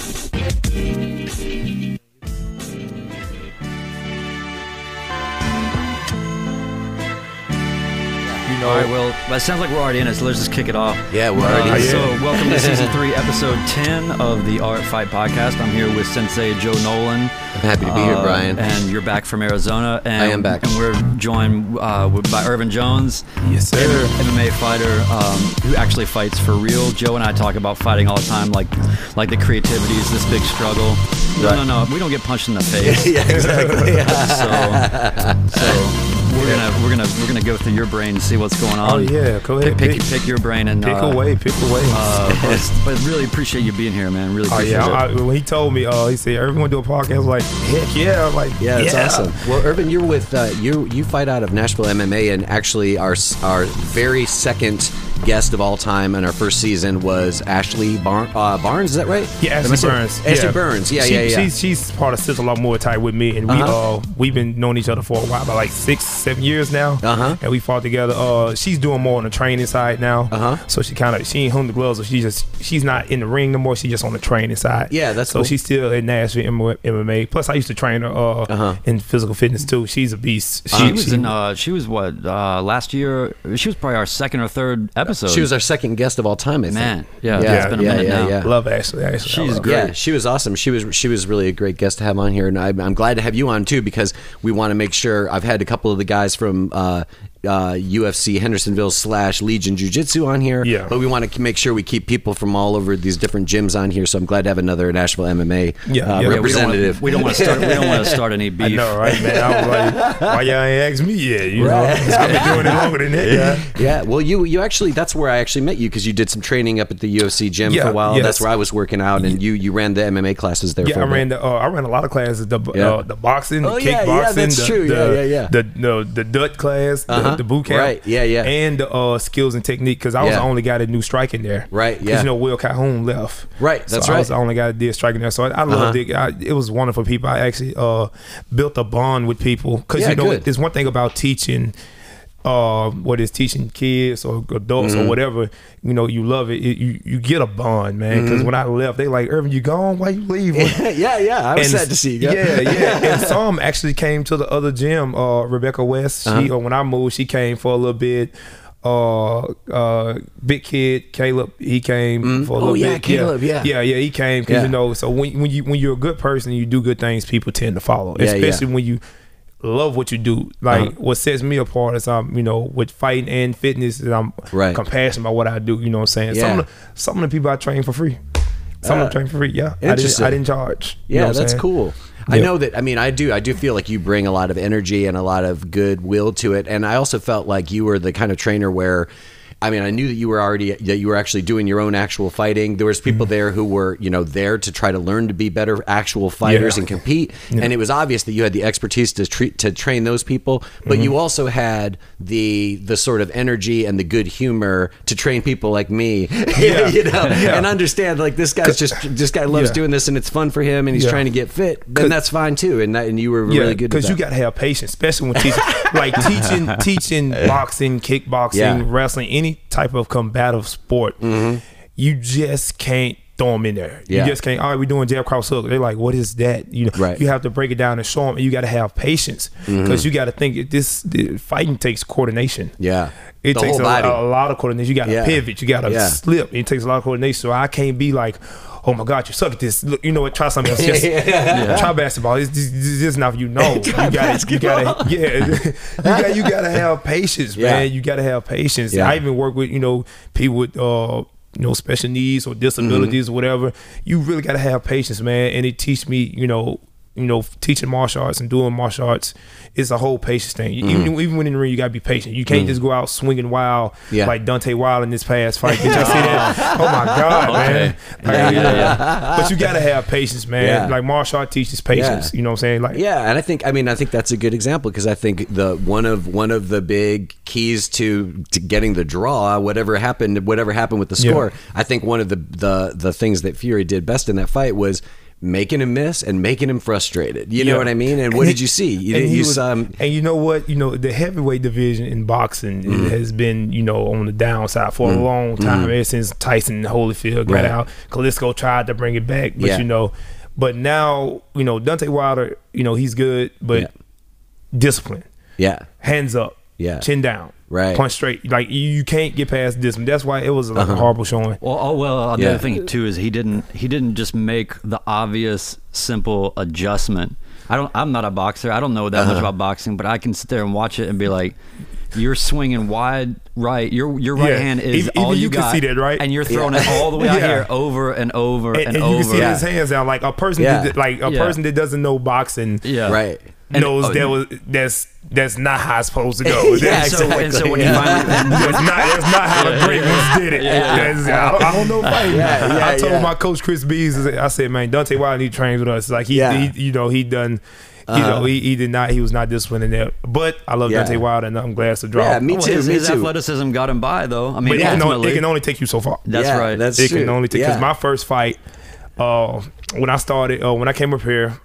Thank you. All right, well, that sounds like we're already in it, so let's just kick it off. Yeah, we're Uh, already in. So, welcome to season three, episode 10 of the Art Fight podcast. I'm here with Sensei Joe Nolan. I'm happy to be here, Uh, Brian. And you're back from Arizona. And, I am back. And we're joined uh, by Irvin Jones, Yes, sir. MMA fighter um, who actually fights for real. Joe and I talk about fighting all the time, like like the creativity is this big struggle. No, Right. no, no. We don't get punched in the face. yeah, exactly. so, so we're gonna we're gonna we're gonna go through your brain and see what's going on. Oh yeah, go ahead. Pick, Pick, pick, pick your brain and pick uh, away, pick away. Uh, but, but really appreciate you being here, man. Really oh appreciate yeah, it. I, when he told me, uh, he said everyone do a podcast. I was like, heck yeah, I'm like Yeah, that's awesome. Well, Irvin, you're with uh, you. You fight out of Nashville MMA, and actually, our our very second guest of all time in our first season was Ashley Bar- uh, Barnes. Is that right? Yeah, Am Ashley saying- Burns. Ashley yeah. Burns. Yeah, she, yeah, yeah. She's, she's part of Sister Law Muay Thai with me, and we Uh-huh. uh we've been knowing each other for a while, about like six, seven years now. Uh-huh. And we fought together. Uh, she's doing more on the training side now. Uh-huh. So she kind of she ain't hung the gloves, so she just she's not in the ring no more. She's just on the training side. Yeah, that's so cool. she's still in Nashville MMA. Plus, I used to train her uh Uh-huh. in physical fitness too. She's a beast. She, she was she- in. Uh, she was what uh, last year. She was probably our second or third episode. She was our second guest of all time. I think. man. Yeah, Yeah, it's been a yeah, minute yeah, now. yeah. love Ashley. Ashley, She's love great. Yeah, she was awesome. She was she was really a great guest to have on here, and I'm, I'm glad to have you on too because we want to make sure. I've had a couple of the guys from uh, uh, UFC Hendersonville slash Legion Jiu Jitsu on here, Yeah. but we want to make sure we keep people from all over these different gyms on here. So I'm glad to have another Nashville MMA Yeah, uh, yeah. Yeah, representative. We don't want to start. We don't want to start any beef. I know, right, man? I was like, why y'all ain't asked me yet? You Right. know, I've been doing it longer than that. Yeah. Yeah, well, you you actually that's where I actually met you because you did some training up at the UFC gym for a while. yes. That's where I was working out, and you you ran the MMA classes there. Yeah, for a I bit. ran the uh, I ran a lot of classes. The Yeah. uh, the boxing, the Oh, yeah, kickboxing, yeah, that's the, true. The, Yeah, yeah, yeah. The no, the dut class, the, Uh-huh. the boot camp, Right, yeah, yeah. and the uh, skills and technique. Because I was Yeah. the only guy that knew striking there. Right, Because yeah. you know Will Calhoun left. Right, that's so I was the only guy that did striking there. So I, I loved it. I, it was wonderful people. I actually uh, built a bond with people. Because Yeah, you know, good. there's one thing about teaching. Uh, what is teaching kids or adults Mm-hmm. or whatever, you know, you love it. it you you get a bond, man. Because when I left, they like, Irvin, you gone? Why you leave? yeah, yeah. I was And- sad to see you. go. Yeah, yeah. And some actually came to the other gym. Uh, Rebecca West. She, Uh-huh. uh, when I moved, she came for a little bit. Uh, uh, big kid Caleb, he came for a Oh, little yeah, bit. Caleb, yeah. yeah, yeah. He came because Yeah. you know. So when when you when you're a good person, you do good things. People tend to follow, Yeah, yeah. especially when you love what you do. Like Uh-huh. what sets me apart is I'm you know with fighting and fitness, is I'm Right. compassionate about what I do. You know what I'm saying? Some of the, some of the people I train for free. Some Uh, of them train for free. Yeah, I didn't. I didn't charge. You Yeah, know that's cool. I know that. I mean, I do. I do feel like you bring a lot of energy and a lot of goodwill to it. And I also felt like you were the kind of trainer where. I mean, I knew that you were already that you were actually doing your own actual fighting. There was people Mm-hmm. there who were, you know, there to try to learn to be better actual fighters Yeah. and compete. And it was obvious that you had the expertise to treat to train those people, but Mm-hmm. you also had the the sort of energy and the good humor to train people like me. Yeah. you know, Yeah. and understand like this guy's just this guy loves Yeah. doing this and it's fun for him and he's Yeah. trying to get fit. Then that's fine too. And that and you were really good. because Because you got to have patience, especially when teaching, like teaching, teaching boxing, kickboxing, Yeah. wrestling, any type of combative sport. Mm-hmm. You just can't throw them in there. Mm-hmm. Yeah. You just can't. All right, we're doing jab cross hook. They're like, what is that? You know, Right. Mm-hmm. you have to break it down and show them. And you got to have patience because you got to think this the fighting takes coordination. Yeah. It The takes a, a lot of coordination. You got to Yeah. pivot. You got to Yeah. slip. It takes a lot of coordination. So I can't be like, oh my God, you suck at this. Look, you know what? Try something else. Just try basketball. It's just, it's just not you. No, you got to, you got to, yeah, you got, you got to have patience, Yeah. man. You got to have patience. Yeah. I even work with you know people with uh you know special needs or disabilities Mm-hmm. or whatever. You really got to have patience, man. And it teach me, you know. You know, teaching martial arts and doing martial arts is a whole patience thing. You- Even, even when in the ring, you gotta be patient. You can't just go out swinging wild Mm-hmm. Yeah. like Deontay Wild in this past fight. Did y'all see that? Oh my god, man! Like, Yeah, yeah. But you gotta have patience, man. Like martial art teaches patience. You know what I'm saying? Like, Yeah, and I think I mean I think that's a good example because I think the one of one of the big keys to to getting the draw, whatever happened, whatever happened with the score, I think one of the the the things that Fury did best in that fight was making him miss and making him frustrated. You know what I mean? And what did you see? You, did, you was- saw him. and you know what? You know the heavyweight division in boxing Mm-hmm. has been you know on the downside for a long time ever since Tyson Holyfield got Right. out. Klitschko tried to bring it back, but Yeah. you know, but now you know Deontay Wilder. You know he's good, but Yeah. discipline, Yeah. hands up, Yeah. chin down, Right. punch straight. Like you, you can't get past discipline. That's why it was like Uh-huh. a horrible showing. Well, oh well. The Yeah. other thing too is he didn't he didn't just make the obvious simple adjustment. I don't. I'm not a boxer. I don't know that much Uh-huh. about boxing, but I can sit there and watch it and be like, "You're swinging wide right. Your your right Yeah. hand is Even- all even you, you can got, see that, right? And you're throwing Yeah. it all the way out Yeah. here over and over and, And, and over. you can see Yeah. his hands down. Like a person, Yeah. that, like a Yeah. person that doesn't know boxing, yeah, Right. And- knows oh, that was that's that's not how it's supposed to go. Yeah, That's- And so, and so when exactly. you finally, That's not that's not how the great ones did it. That's- I, I don't know fighting. Yeah, yeah, I told yeah. my coach Chris Bees, I said, man, Deontay Wilder he trains with us. Like he, Yeah. He you know, he done. You know, he, he did not. He was not disciplined in there. But I love Yeah. Deontay Wilder, and I'm glad to draw. Yeah, me well, too. his, me his too. athleticism got him by though. I mean, but it, can only, it can only take you so far. that's Yeah, right. That's it true. can only take because Yeah. my first fight, uh, when I started, uh, when I came up here,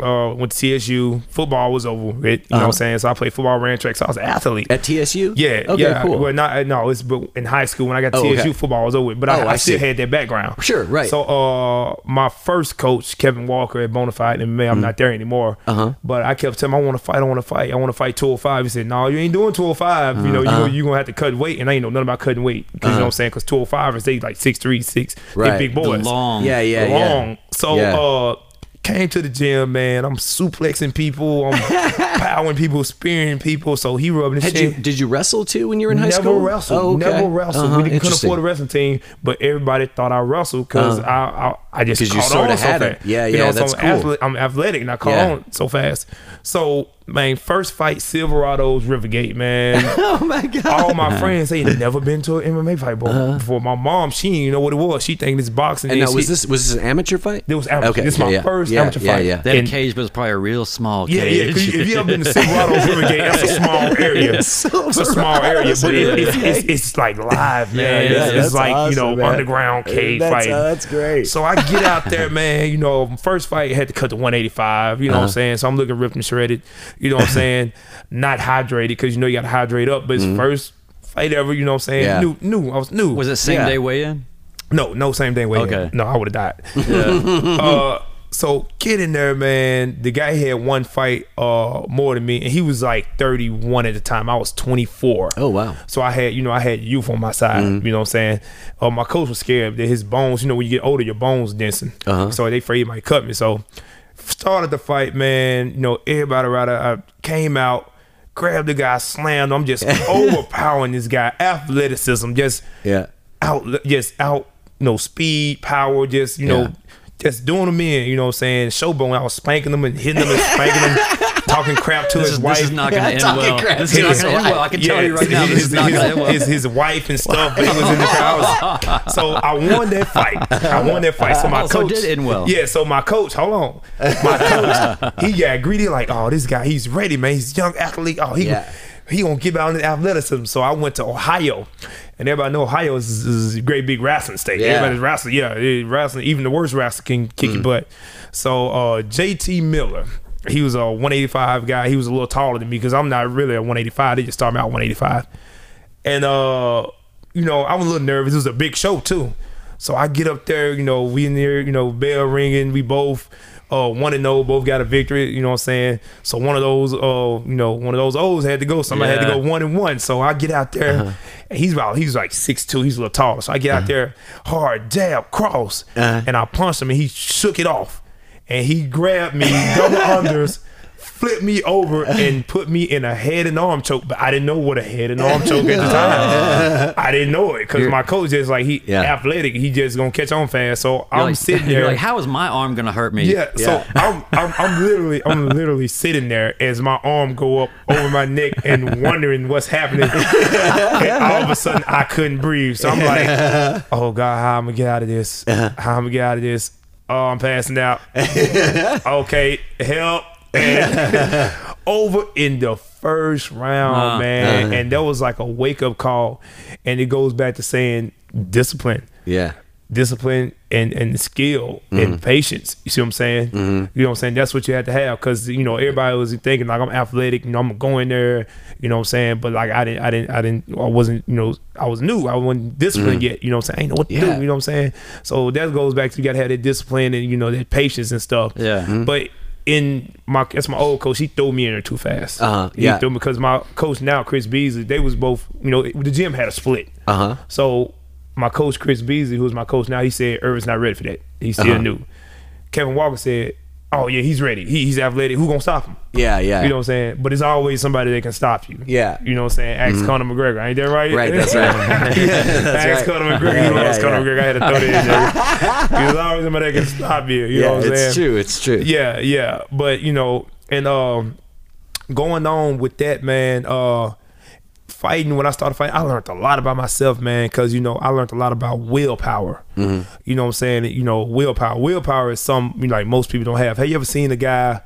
uh, went to TSU, football was over. with, You know what Uh-huh. I'm saying? So I played football, ran track. So I was an athlete. At TSU? Yeah, Okay, yeah. cool. Well, not no. It's but in high school when I got to Oh, TSU, okay. football was over. with, But Oh, I, I I still had that background. Sure, right. So, uh, my first coach, Kevin Walker at Bonafide, and man, I'm not there anymore. Uh-huh. But I kept telling him, I want to fight. I want to fight. I want to fight 205. He said, No, you ain't doing 205. You know, Uh-huh. you you gonna have to cut weight, and I ain't know nothing about cutting weight because you know what I'm saying. Because 205 is they like six three, six. Right. They big The boys. long. Yeah, yeah, long. yeah. So Yeah. uh came to the gym, man. I'm suplexing people, I'm powering people, spearing people. So he rubbing his Had chin. you, did you wrestle too when you were in high never school? wrestled. Oh, okay. Never wrestled. Uh-huh, We didn't, couldn't afford a wrestling team, but everybody thought I wrestled because Uh-huh. I, I I just 'Cause you caught sorta on so had it. fast. Yeah, You yeah, know, so that's I'm, cool. athlete, I'm athletic and I caught Yeah. on so fast. So man, first fight Silverado's Rivergate, man. Oh my god. All my friends they had never been to an MMA fight before. before. My mom, she didn't even know what it was. She thinking it's boxing. Uh-huh. And now, she- was this was this an amateur fight? It was amateur. Okay, This is my yeah, first yeah, amateur yeah, fight. yeah. That And- cage was probably a real small cage. yeah, yeah. If you ever been to Silverado's Rivergate, that's a small area. it's a small area, but it, it's, it's, it's like live, man. Yeah, it's, yeah, it's that's like you know man. underground cage That's, fighting. uh, that's great. So I get out there, man. You know, first fight had to cut to 185. You know what I'm Uh-huh. saying? So I'm looking ripped and shredded. You know what I'm saying? Not hydrated because you know you got to hydrate up. But it's first fight ever. You know what I'm saying? Mm-hmm. Yeah. New, new. I was new. Was it same Yeah. day weigh in? No, no, same day weigh in. Okay. no, I would have died. Yeah. uh, so get in there, man. The guy had one fight uh more than me, and he was like 31 at the time. I was 24. Oh, wow. So I had, you know, I had youth on my side. Mm-hmm. You know what I'm saying? Uh, my coach was scared that his bones. You know, when you get older, your bones dancing. Uh-huh. So they afraid he might cut me. So started the fight, man. You know, everybody right. I came out, grabbed the guy, slammed. him. I'm just overpowering this guy. Athleticism, just Yeah. out just out you know speed power just you Yeah. know just doing them in you know what I'm saying showboating I was spanking them and hitting them and spanking them talking crap to This his is, wife this is not going to end well. crap This to is not going to end well. I can tell you right now, this is not going to end well. his, his wife and stuff they was in the crowd so I won that fight I won that fight so my Oh, so coach did end well. yeah so my coach hold on my coach he got greedy like oh this guy he's ready man he's a young athlete oh he Yeah. He gonna get out in the athleticism. So I went to Ohio, and everybody know Ohio is, is a great big wrestling state. Yeah. Everybody's wrestling, yeah, wrestling. Even the worst wrestler can kick Mm. your butt. So uh, JT Miller, he was a 185 guy. He was a little taller than me because I'm not really a 185. They just started me out 185, and uh, you know I was a little nervous. It was a big show too. So I get up there, you know, we in there, you know, bell ringing. We both uh one and no, both got a victory. You know what I'm saying? So one of those, uh, you know, one of those O's had to go. Somebody had to go one and one. So I get out there, and he's about he's like six two. He's a little taller. So I get out there, hard jab, cross, Uh-huh. and I punched him, and he shook it off, and he grabbed me double unders. Flipped me over and put me in a head and arm choke, but I didn't know what a head and arm choke at the time. I didn't know it because my coach is like he Yeah. athletic, he just gonna catch on fast. So I'm like, sitting you're there. like, how is my arm going to hurt me? Yeah, so I'm, I'm I'm literally I'm literally sitting there as my arm go up over my neck and wondering what's happening. and all of a sudden I couldn't breathe. So I'm like, oh God, how I'm gonna get out of this? Uh-huh. How I'm gonna get out of this? Oh, I'm passing out. okay, help. And over in the first round, Uh, man. uh. And that was like a wake up call. And it goes back to saying discipline Yeah. discipline and and skill Mm-hmm. and patience. You see what I'm saying? You know what I'm saying? That's what you had to have because you know everybody was thinking like I'm athletic, you know I'm gonna go in there, you know what I'm saying? But like I didn't, I didn't, I didn't, I wasn't, you know, I was new, I wasn't disciplined yet. You know what I'm saying? I ain't know what to Mm-hmm. Yeah. do. You know what I'm saying? So that goes back to you gotta have that discipline and you know that patience and stuff. Yeah. Mhm. But in my that's my old coach. He threw me in there too fast. Uh-huh, He yeah. threw me because my coach now, Chris Beasley, they was both. You know, the gym had a split. Uh huh. So my coach Chris Beasley, who's my coach now, he said Irvin's not ready for that. He's still Uh-huh. new. Kevin Walker said, "Oh yeah, he's ready. He, he's athletic. Who gonna stop him?" Yeah, yeah. You know what I'm saying? But it's always somebody that can stop you. Yeah. You know what I'm saying? Ask Conor McGregor. Ain't that right? Right, that's right. Ask right. Conor McGregor. Yeah, you know, yeah, Conor yeah. McGregor. I had to throw that in there. There's always somebody that can stop you. You know yeah, what I'm saying? it's true. It's true. Yeah, yeah. But you know, and um going on with that, man, uh fighting when I started fighting, I learned a lot about myself, man, because you know, I learned a lot about willpower. Mm-hmm. You know what I'm saying? You know, willpower. Willpower is some you know, like most people don't have. Have you ever seen a guy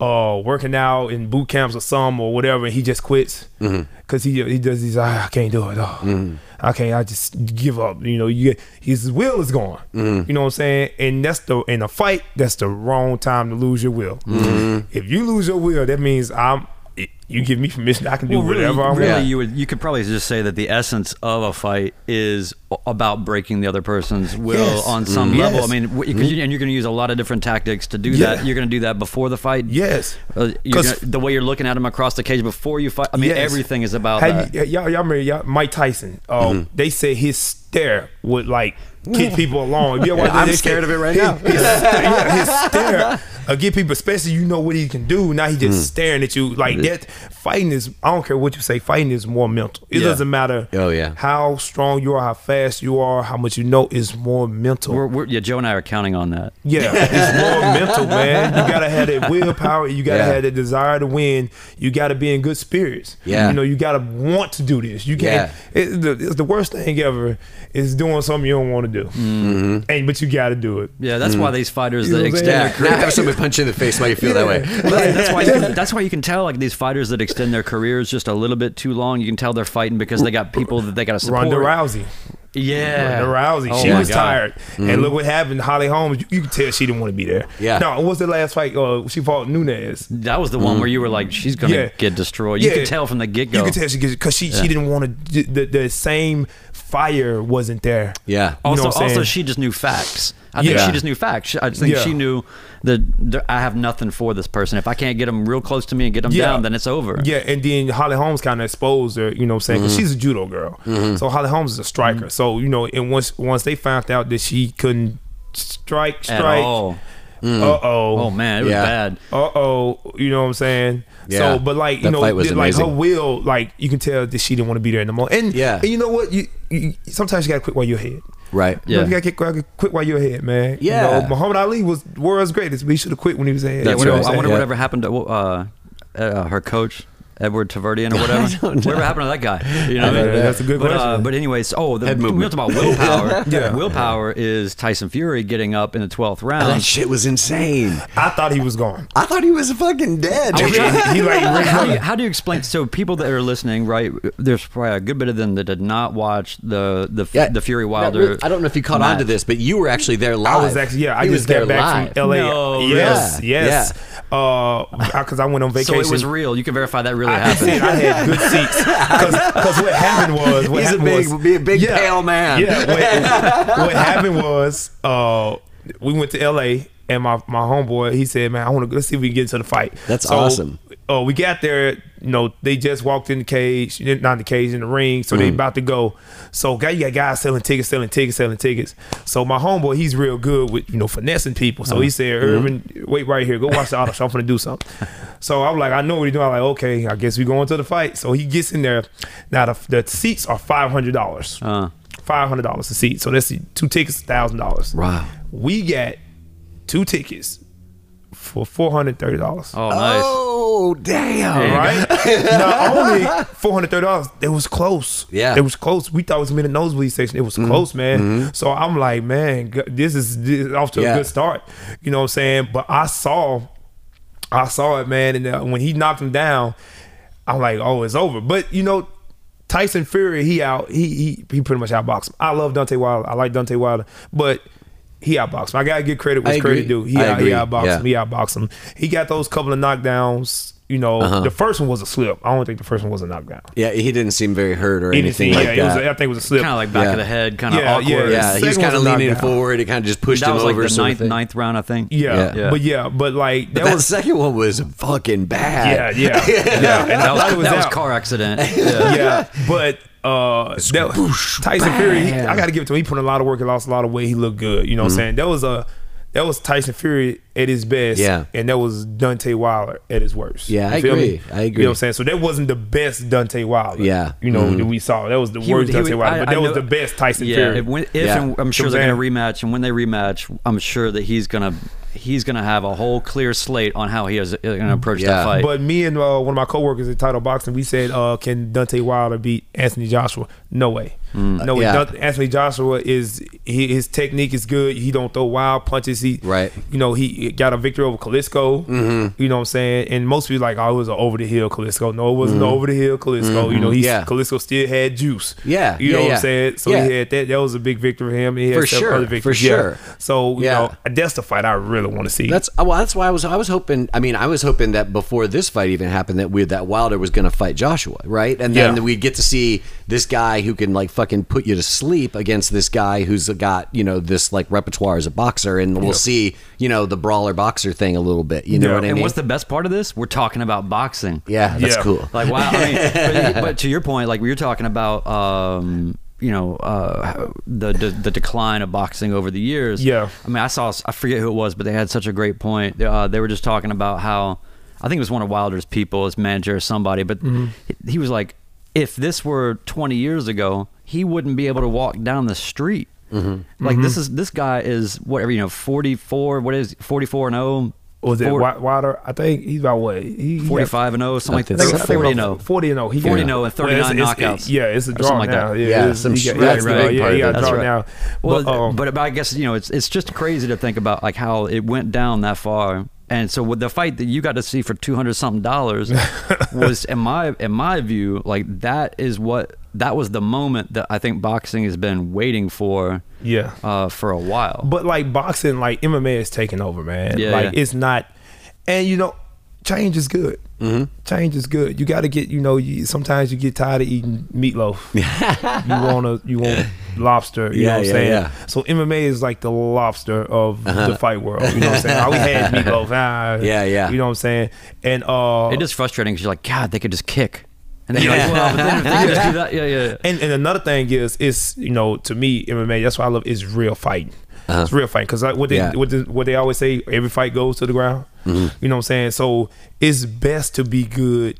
uh working out in boot camps or some or whatever and he just quits Mm-hmm. because he he does these ah, I can't do it oh, I can't I just give up you know you get his will is gone Mm-hmm. you know what I'm saying and that's the in a fight that's the wrong time to lose your will Mm-hmm. if you lose your will that means I'm you give me permission I can do Well, really, whatever I want really, you would you could probably just say that the essence of a fight is about breaking the other person's will Yes. on some Mm. level. Yes. I mean, wh- you, and you're going to use a lot of different tactics to do Yeah. that. You're going to do that before the fight. yes Uh, gonna, the way you're looking at him across the cage before you fight. I mean, Yes. everything is about Have that. you, y'all, y'all remember y'all, Mike Tyson? Um, They said his stare would like get people along. You ever watch? I'm scared said of it right his- now. His, yeah, his stare uh, get people, especially you know what he can do. Now he just staring at you like that. Fighting is I don't care what you say. Fighting is more mental. It Yeah. doesn't matter. Oh, yeah. how strong you are, how fast you are, how much you know is more mental. We're, we're, yeah, Joe and I are counting on that. Yeah, it's more mental, man. You gotta have that willpower. You gotta Yeah. have that desire to win. You gotta be in good spirits. Yeah. you know, you gotta want to do this. You can't. It, the, it's the worst thing ever is doing something you don't want to do, Mm-hmm. and but you gotta do it. Yeah, that's why these fighters You know that extend their Yeah, career. not have somebody punch you in the face while you feel that way. Right, that's why you can, that's why you can tell like these fighters that extend their careers just a little bit too long. You can tell they're fighting because they got people that they got to support. Ronda Rousey. Yeah, Ronda Rousey. Oh she was God. tired, and look what happened. Holly Holmes. You, you can tell she didn't want to be there. Yeah. No, what was the last fight? Uh, she fought Nunes. That was the one where you were like, she's gonna Yeah. get destroyed. You Yeah. could tell from the get go. You could tell she because she she didn't want to. The, the same fire wasn't there. Yeah. You know Also, what I'm also, she just knew facts. I think Yeah. she just knew facts. I just think Yeah. she knew that I have nothing for this person. If I can't get them real close to me and get them Yeah. down, then it's over. Yeah, and then Holly Holmes kind of exposed her, you know what I'm saying? Mm-hmm. Because she's a judo girl. So Holly Holmes is a striker. So, you know, and once once they found out that she couldn't strike, strike, all. uh oh. Oh man, it was Yeah. bad. Uh oh, you know what I'm saying? Yeah. So, but like you That know, like her will, like you can tell that she didn't want to be there anymore. And Yeah. and you know what? You, you sometimes you gotta quit while you're ahead. Right. You, know, Yeah. you gotta quit, quit while you're ahead, man. Yeah. you know, Muhammad Ali was world's greatest, but he should have quit when he was ahead. Yeah, That's you know whatever, I'm wonder? Yeah. whatever happened to uh, uh, her coach. Edward Tarverdyan or whatever. Whatever happened to that guy? You know, I know, that's a good but, Uh, question. but anyways, oh, the, Head we movement. talked about willpower. Yeah. willpower is Tyson Fury getting up in the twelfth round. That shit was insane. I thought he was gone. I thought he was fucking dead. he, he like how, do you, how do you explain? So people that are listening, right? There's probably a good bit of them that did not watch the the Yeah. the Fury Wilder. really, I don't know if you caught on to match. this, but you were actually there live. I was actually yeah. I He was just there got back live. from L.A. No, yes, really? yes. Uh, because I went on vacation. So it was real. You can verify that really I, happened. I had good seats because what happened was what He's a happened big- was, be a big pale man. Yeah, what, what happened was uh, we went to L.A. and my my homeboy he said, "Man, I want to let's see if we can get into the fight." That's So, awesome. Oh, we got there. You know, they just walked in the cage, not in the cage, in the ring. So Mm. they about to go. So, guy, you got guys selling tickets, selling tickets, selling tickets. So my homeboy, he's real good with you know finessing people. So he said, Mm-hmm. Wait right here. Go watch the auto show. I'm gonna do something." So I'm like, I know what he's doing. I'm like, okay, I guess we going to the fight. So he gets in there. Now the, the seats are five hundred dollars. Uh, Five hundred dollars a seat. So that's two tickets, thousand dollars. Wow. We got two tickets for four hundred thirty dollars. oh, nice. Oh damn! Right? Not only four hundred thirty dollars, it was close. Yeah. Mm-hmm. it was close. We thought it was gonna be in the nosebleed section. It was close, man. So I'm like, man, this is, this is off to Yeah. a good start. You know what I'm saying? But I saw, I saw it, man. And uh, when he knocked him down, I'm like, oh, it's over. But you know. Tyson Fury, he out. He he he pretty much outboxed him. I love Deontay Wilder. I like Deontay Wilder, but he outboxed him. I gotta give credit what's I credit agree. due. He out, he outboxed Yeah. him. He outboxed him. He got those couple of knockdowns. You know, Uh-huh. the first one was a slip. I don't think the first one was a knockdown. Yeah, he didn't seem very hurt or Anything, anything like yeah, it was. that. A, I think it was a slip. Kind of like back Yeah. of the head, kind of Yeah, awkward. yeah, yeah, he was Second kind of leaning knockdown. forward. It kind of just pushed That him was like over. the ninth ninth round, I think. yeah. Yeah. but yeah, but like But that that was second one was fucking bad. yeah, yeah, yeah. And That was, thought that was car accident. Yeah. yeah, but uh, that, Tyson Fury, he, I got to give it to him. He put in a lot of work. He lost a lot of weight. He looked good. You know what I'm saying? That was a that was Tyson Fury at his best. Yeah. and that was Deontay Wilder at his worst. Yeah, You I feel agree. me? I agree. You know what I'm saying? So that wasn't the best Deontay Wilder. Yeah. you know Mhm. that we saw. That was the He worst would- Deontay would- Wilder, I- but I that was the best Tyson Yeah, Fury. if, when, if Yeah. and I'm sure what they're gonna rematch, and when they rematch, I'm sure that he's gonna he's gonna have a whole clear slate on how he is gonna approach Yeah. that fight. But me and uh, one of my coworkers at Title Boxing, we said, uh, "Can Deontay Wilder beat Anthony Joshua?" No way. No way. Yeah. Anthony Joshua is he, his technique is good. He don't throw wild punches. He Right. You know he got a victory over Klitschko. Mm-hmm. You know what I'm saying? And most people like, oh, it was an over the hill Klitschko. No, it wasn't an over the hill Klitschko. You know, he Mm-hmm. Yeah. Klitschko still had juice. Yeah, You yeah, know what yeah. I'm saying? So he had that. That was a big victory for him. He had For sure, for sure. So you know, that's the fight I really want to see. That's uh, well. That's why I was. I was hoping. I mean, I was hoping that before this fight even happened, that we that Wilder was going to fight Joshua, right? And then we'd get to see this guy who can like fucking put you to sleep against this guy who's got you know this like repertoire as a boxer, and we'll Yeah. see you know the brawler boxer thing a little bit. You know Yeah. what I and mean? what's the best part of this? We're talking about boxing. yeah, that's Yeah. cool. Like wow. I mean, but, but to your point, like we were talking about, um, you know, uh, the, the the decline of boxing over the years. Yeah. I mean, I saw I forget who it was, but they had such a great point. Uh, they were just talking about how I think it was one of Wilder's people, his manager or somebody, but Mm-hmm. he, he was like, if this were 20 years ago, he wouldn't be able to walk down the street. Mm-hmm. Like this is this guy is whatever you know, 44. What is 44 and 0? was it Four- Wi- Wilder? I think he's about what? He, he got- 45 and 0, something like that. think 40 40 and and 0. 40 and 0. He 40 and 0 and 39 Well, it's- it's- knockouts. yeah, it's a draw like now. that. Yeah, Yeah, some sh- that's yeah, the big yeah, of got draw That's now. Well, But, um, but, but I guess you know it's it's just crazy to think about like how it went down that far. And so with the fight that you got to see for two hundred something dollars was in my in my view like that is what that was the moment that I think boxing has been waiting for yeah. uh, for a while. But like boxing, like MMA is taking over, man. Yeah, like yeah. it's not, and you know, change is good. Mm-hmm. Change is good. You got to get, you know, you, sometimes you get tired of eating meatloaf. you want to, you want lobster. You Yeah, know what I'm yeah, saying? yeah. Uh-huh. So MMA is like the lobster of the fight world. You know what I'm saying? We had meatloaf. Ah, Yeah, yeah. You know what I'm saying? And uh, it is frustrating because you're like, God, they could just kick, and then you're like, well, but then if they could just do that, yeah, yeah. And, and another thing is, is you know, to me, MMA. That's why I love is real fighting. It's real fighting because like what they Uh-huh. Yeah. what, they, what they always say, every fight goes to the ground. Mm-hmm. You know what I'm saying? So it's best to be good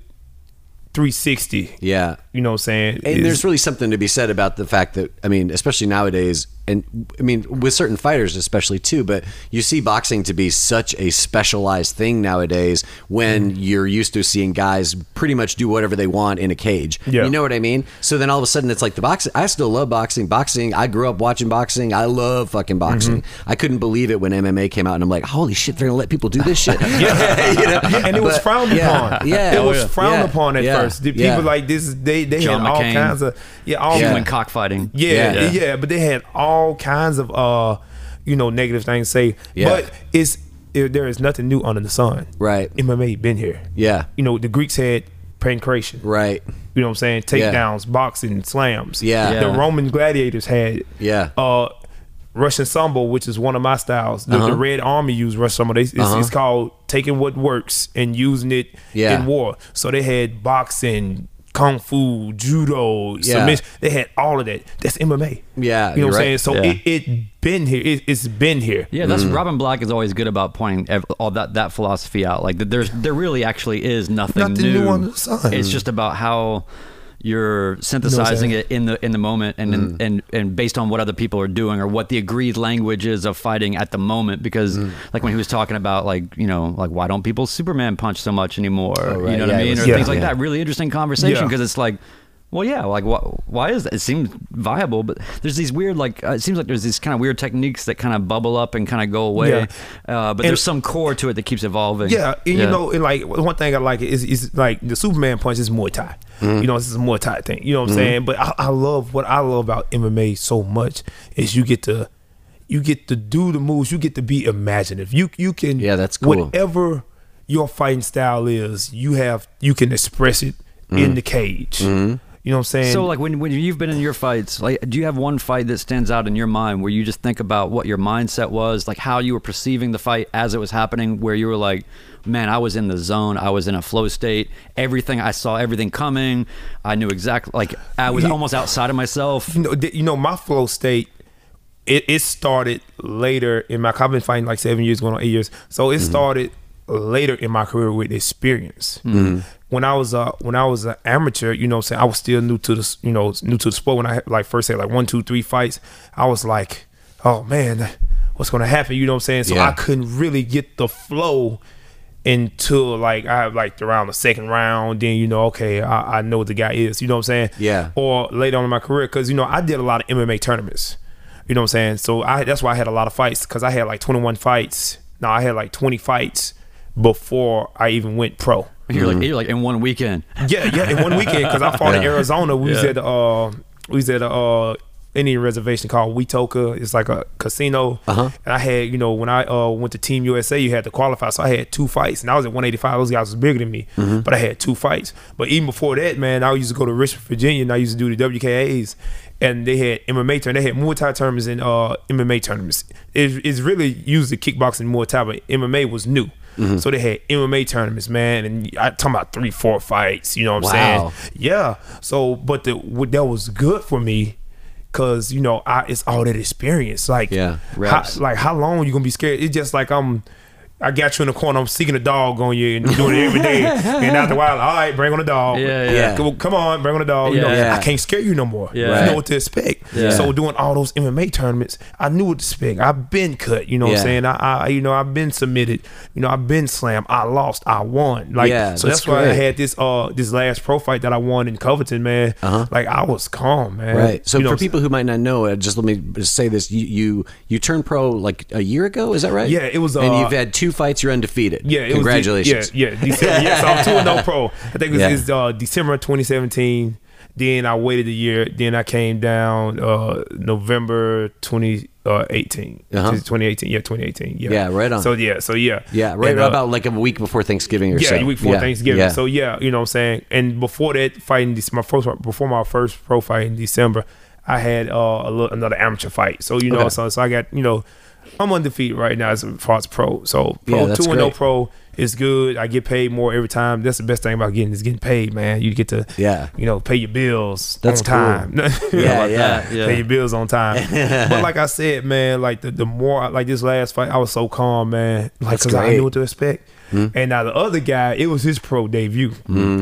360. yeah. You know what I'm saying? And Is- there's really something to be said about the fact that I mean, especially nowadays, and I mean with certain fighters especially too. But you see boxing to be such a specialized thing nowadays when Mm. you're used to seeing guys pretty much do whatever they want in a cage. Yeah. You know what I mean? So then all of a sudden it's like the boxing. I still love boxing. Boxing. I grew up watching boxing. I love fucking boxing. Mm-hmm. I couldn't believe it when MMA came out, and I'm like, holy shit, they're gonna let people do this shit. yeah. you know? And it was But- frowned yeah, upon. Yeah. it Oh, was yeah. frowned upon at first. The people like this, they they John had all McCain. kinds of yeah, all Human Yeah. cockfighting. Yeah, Yeah. yeah, but they had all kinds of uh, you know, negative things to say. Yeah. But it's it, there is nothing new under the sun. Right. MMA been here. Yeah. You know, the Greeks had pancration. Right. You know what I'm saying? Yeah. Takedowns, boxing, slams. Yeah. Yeah. The Roman gladiators had Yeah. uh Russian sambo, which is one of my styles. The, Uh-huh. the Red Army used Russian sambo. They, it's, Uh-huh. it's called taking what works and using it Yeah. in war. So they had boxing, kung fu, judo, Yeah. submission. They had all of that. That's MMA. Yeah, you know you're what I'm right. saying. So Yeah. it it been here. It, it's been here. Yeah, that's mm. Robin Black is always good about pointing all that that philosophy out. Like there's there really actually is nothing, Nothing new under the sun. It's just about how you're synthesizing saying? it in the in the moment and and, mm. and and based on what other people are doing or what the agreed language is of fighting at the moment. Because mm. like when he was talking about like you know like why don't people Superman punch so much anymore? Oh, right. You know what I mean? was- Or Yeah. things like Yeah. that. Really interesting conversation Yeah. because it's like. Well, yeah. Like, why, why is that? It seems viable, but there's these weird, like, uh, it seems like there's these kind of weird techniques that kind of bubble up and kind of go away. Yeah. Uh, but And- there's some core to it that keeps evolving. Yeah, and you know, and like one thing I like is is like the Superman punch is Muay Thai. You know, this is a Muay Thai thing. You know what I'm saying? But I, I love what I love about MMA so much is you get to you get to do the moves. You get to be imaginative. You you can Yeah, that's cool. Whatever your fighting style is, you have you can express it in the cage. You know what I'm saying? So, like, when, when you've been in your fights, like, do you have one fight that stands out in your mind where you just think about what your mindset was, like how you were perceiving the fight as it was happening, where you were like, man, I was in the zone, I was in a flow state, everything, I saw everything coming, I knew exactly, like, I was almost outside of myself. you know, you know, my flow state. It, it started later in my. I've been fighting like seven years, going on eight years. So it mm-hmm. started later in my career with experience. Mm-hmm. When I was uh when I was an amateur, you know, I'm saying I was still new to the you know new to the sport. When I had, like first had like one, two, three fights, I was like, oh man, what's gonna happen? You know what I'm saying? So Yeah. I couldn't really get the flow until like I have like around the second round. Then you know, okay, I, I know what the guy is. You know what I'm saying? Yeah. Or later on in my career, because you know I did a lot of MMA tournaments. You know what I'm saying? So I that's why I had a lot of fights because I had like 21 fights. No, I had like 20 fights before I even went pro. You're like, you're like in one weekend. Yeah, yeah, in one weekend because I fought in Arizona. We was at the uh, we was at a uh, Indian reservation called Weetoka. It's like a casino. Uh-huh. And I had, you know, when I uh, went to Team USA, you had to qualify. So I had two fights, and I was at 185. Those guys was bigger than me, but I had two fights. But even before that, man, I used to go to Richmond, Virginia, and I used to do the WKAs. And they had MMA tournaments. They had Muay Thai tournaments and uh, MMA tournaments. It, it's really used to kickboxing Muay Thai, but MMA was new. Mm-hmm. So they had MMA tournaments, man, and I talking about three, four fights. You know what I'm Wow. saying? Yeah. So, but the what that was good for me, cause you know I it's all that experience. Like, Yeah, how, like how long you gonna be scared? It's just like I'm. I got you in the corner. I'm seeking a dog on you and doing it every day. and after a while, all right, bring on the dog. Yeah, yeah. Yeah. Come, come on, bring on the dog. You know, Yeah. I can't scare you no more. Yeah. You know what to expect. Yeah. So doing all those MMA tournaments, I knew what to expect. I've been cut. You know what I'm saying? I, I, you know, I've been submitted. You know, I've been slammed. I lost. I won. Like, Yeah, so that's that's, why I had this uh this last pro fight that I won in Covington, man. Uh-huh. Like I was calm, man. Right. So You know for people who might not know, uh, just let me say this: you you, you turned pro like a year ago. Is that right? Yeah, it was, and uh, you've had two fights. You're undefeated. Yeah, it congratulations. Was yeah, yeah, December. yeah, so I'm two and no pro. I think it was, Yeah. it's, uh, December 2017. Then I waited a year. Then I came down uh, November 2018. Uh-huh. 2018. Yeah, 2018. Yeah. Yeah, right on. So yeah, so yeah. Yeah, right And, uh, about like a week before Thanksgiving or yeah, so. a week before Yeah, Thanksgiving. Yeah. So yeah, you know what I'm saying. And before that, fighting this my first before my first pro fight in December, I had uh, a little, another amateur fight. So you know, Okay. so so I got you know, I'm undefeated right now as far as pro. So pro Yeah, two and no pro is good. I get paid more every time. That's the best thing about getting is getting paid, man. You get to Yeah. you know, pay your bills That's on time. Yeah, about yeah. Yeah. Pay your bills on time. but like I said, man, like the, the more like this last fight, I was so calm, man. Like because I. Knew what to expect. And now the other guy, it was his pro debut.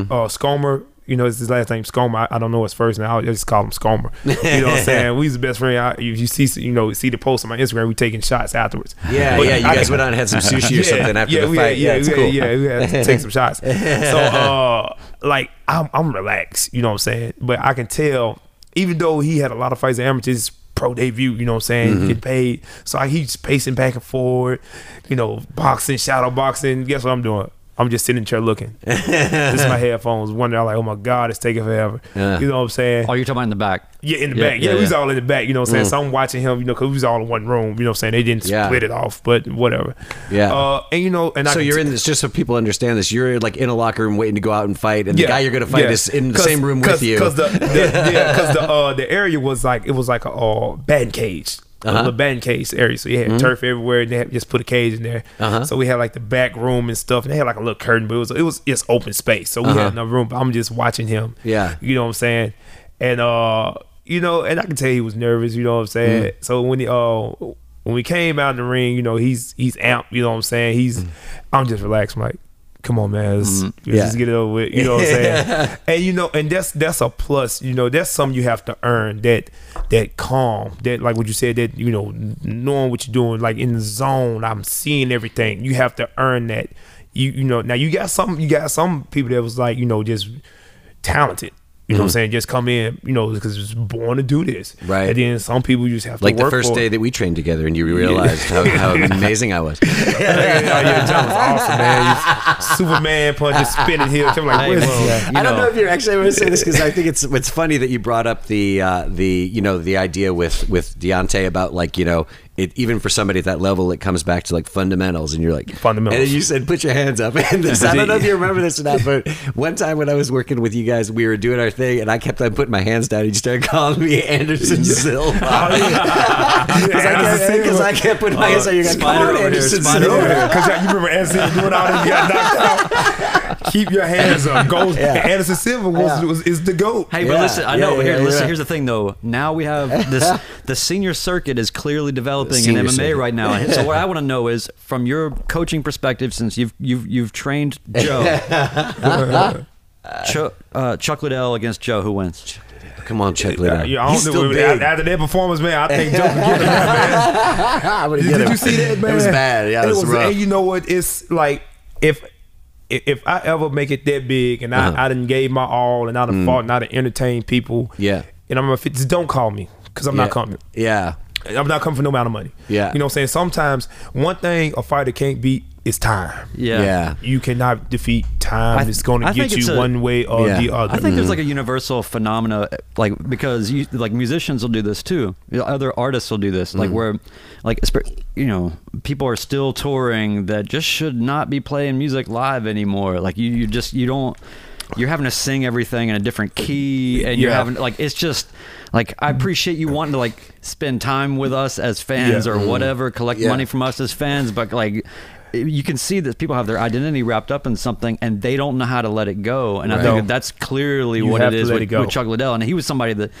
Uh, Scomer, you know, it's his last name Scomer. I, I don't know his first name. I just call him Scomer. You know what I'm saying? We was the best friend. I, if you see, you know, see the post on my Instagram, we taking shots afterwards. Yeah, But yeah. You I- guys went out and had some sushi or something after yeah, the we fight. Had, yeah, yeah, it's we cool. had, yeah, we had to take some shots. So, uh, like, I'm, I'm relaxed. You know what I'm saying? But I can tell, even though he had a lot of fights in amateurs, pro debut. You know what I'm saying? Mm-hmm. Getting paid. So I, he's pacing back and forward. You know, boxing, shadow boxing. Guess what I'm doing? I'm just sitting in the chair looking. this is my headphones. Wondering, I'm like, oh my god, it's taking forever. Yeah. You know what I'm saying? Oh, you're talking about in the back. Yeah, in the Yeah, back. Yeah, yeah, we was all in the back. You know what I'm saying? So I'm watching him, you know, because we was all in one room. You know what I'm saying? They didn't Yeah. split it off, but whatever. Yeah. Uh, and you know, and I So can you're t- in this just so people understand this. You're like in a locker room waiting to go out and fight, and the guy you're going to fight yeah. is in the same room 'cause- with you. Cause the, the yeah, because the uh the area was like it was like a uh, batting cage. Uh-huh. A cage area, so you had turf everywhere. And they had just put a cage in there, Uh-huh. so we had like the back room and stuff. And they had like a little curtain, but it was it was just open space, so we Uh-huh. had enough room. But I'm just watching him. Yeah. you know what I'm saying, and uh, you know, and I can tell he was nervous. You know what I'm saying. Mm. So when he uh when we came out in the ring, you know, he's he's amped. You know what I'm saying. He's I'm just relaxed. I'm like. Come on, man. Let's, let's Mm. Yeah. just get it over with. You know what I'm saying? and you know, and that's that's a plus. You know, that's something you have to earn. That that calm. That like what you said. That you know, knowing what you're doing. Like in the zone, I'm seeing everything. You have to earn that. You you know. Now you got some. You got some people that was like you know just talented. You know what I'm saying? Just come in, you know, because it's born to do this. Right. And then some people you just have to work. Like the first for day it. that we trained together, and you realized how, how amazing I was. yeah, yeah, John was awesome, man. He's Superman punches, spinning heel. I'm like, Hey, where's well, this guy? I don't know. know if you're actually going to say this because I think it's it's funny that you brought up the uh, the you know the idea with with Deontay about like you know it even for somebody at that level it comes back to like fundamentals and you're like Fundamentals. and you said put your hands up and this, I don't know if you remember this or not but one time when I was working with you guys we were doing our thing and I kept on putting my hands down and you started calling me Anderson Silva oh, because I, can't- I can't put my hands down you're like come Spider on over here, Anderson Silva. Because you remember Anderson doing all this, you got knocked out. Keep your hands up. Go. Anderson Silva was, Yeah. was is the goat. Hey, Yeah, but listen, I yeah, know. yeah, here, yeah, listen. yeah. Here's the thing, though. Now we have this. the senior circuit is clearly developing in MMA circuit. right now. And so what I want to know is, from your coaching perspective, since you've you've you've trained Joe, Chuck, uh, Chuck Liddell against Joe, who wins? come on Chuck Yeah, Liddell yeah, he's still After, big after that performance, man, I think Joe can get him that, man. Did, get did you see that, man? It was bad. Yeah, it was, rough. And you know what? It's like if if I ever make it that big and I, Uh-huh. I done gave my all and I done fought and I done entertained people, Yeah. and I'm a fit, just don't call me because I'm not coming. Yeah. I'm not coming for no amount of money. Yeah. You know what I'm saying? Sometimes one thing a fighter can't beat is time. Yeah. Yeah. You cannot defeat time. I- it's going to get you a- one way or Yeah. the other. I think there's like a mm-hmm. universal phenomena, like because you, like musicians will do this too. Other artists will do this, like mm-hmm. where, like espe- you know, people are still touring that just should not be playing music live anymore. Like you, you just you don't. You're having to sing everything in a different key, and you're Yeah. having like it's just like I appreciate you wanting to like spend time with us as fans Yeah. or mm-hmm. whatever, collect Yeah. money from us as fans, but like you can see that people have their identity wrapped up in something and they don't know how to let it go. And I think No. that that's clearly You what have it to is let with, it with Chuck Liddell. And he was somebody that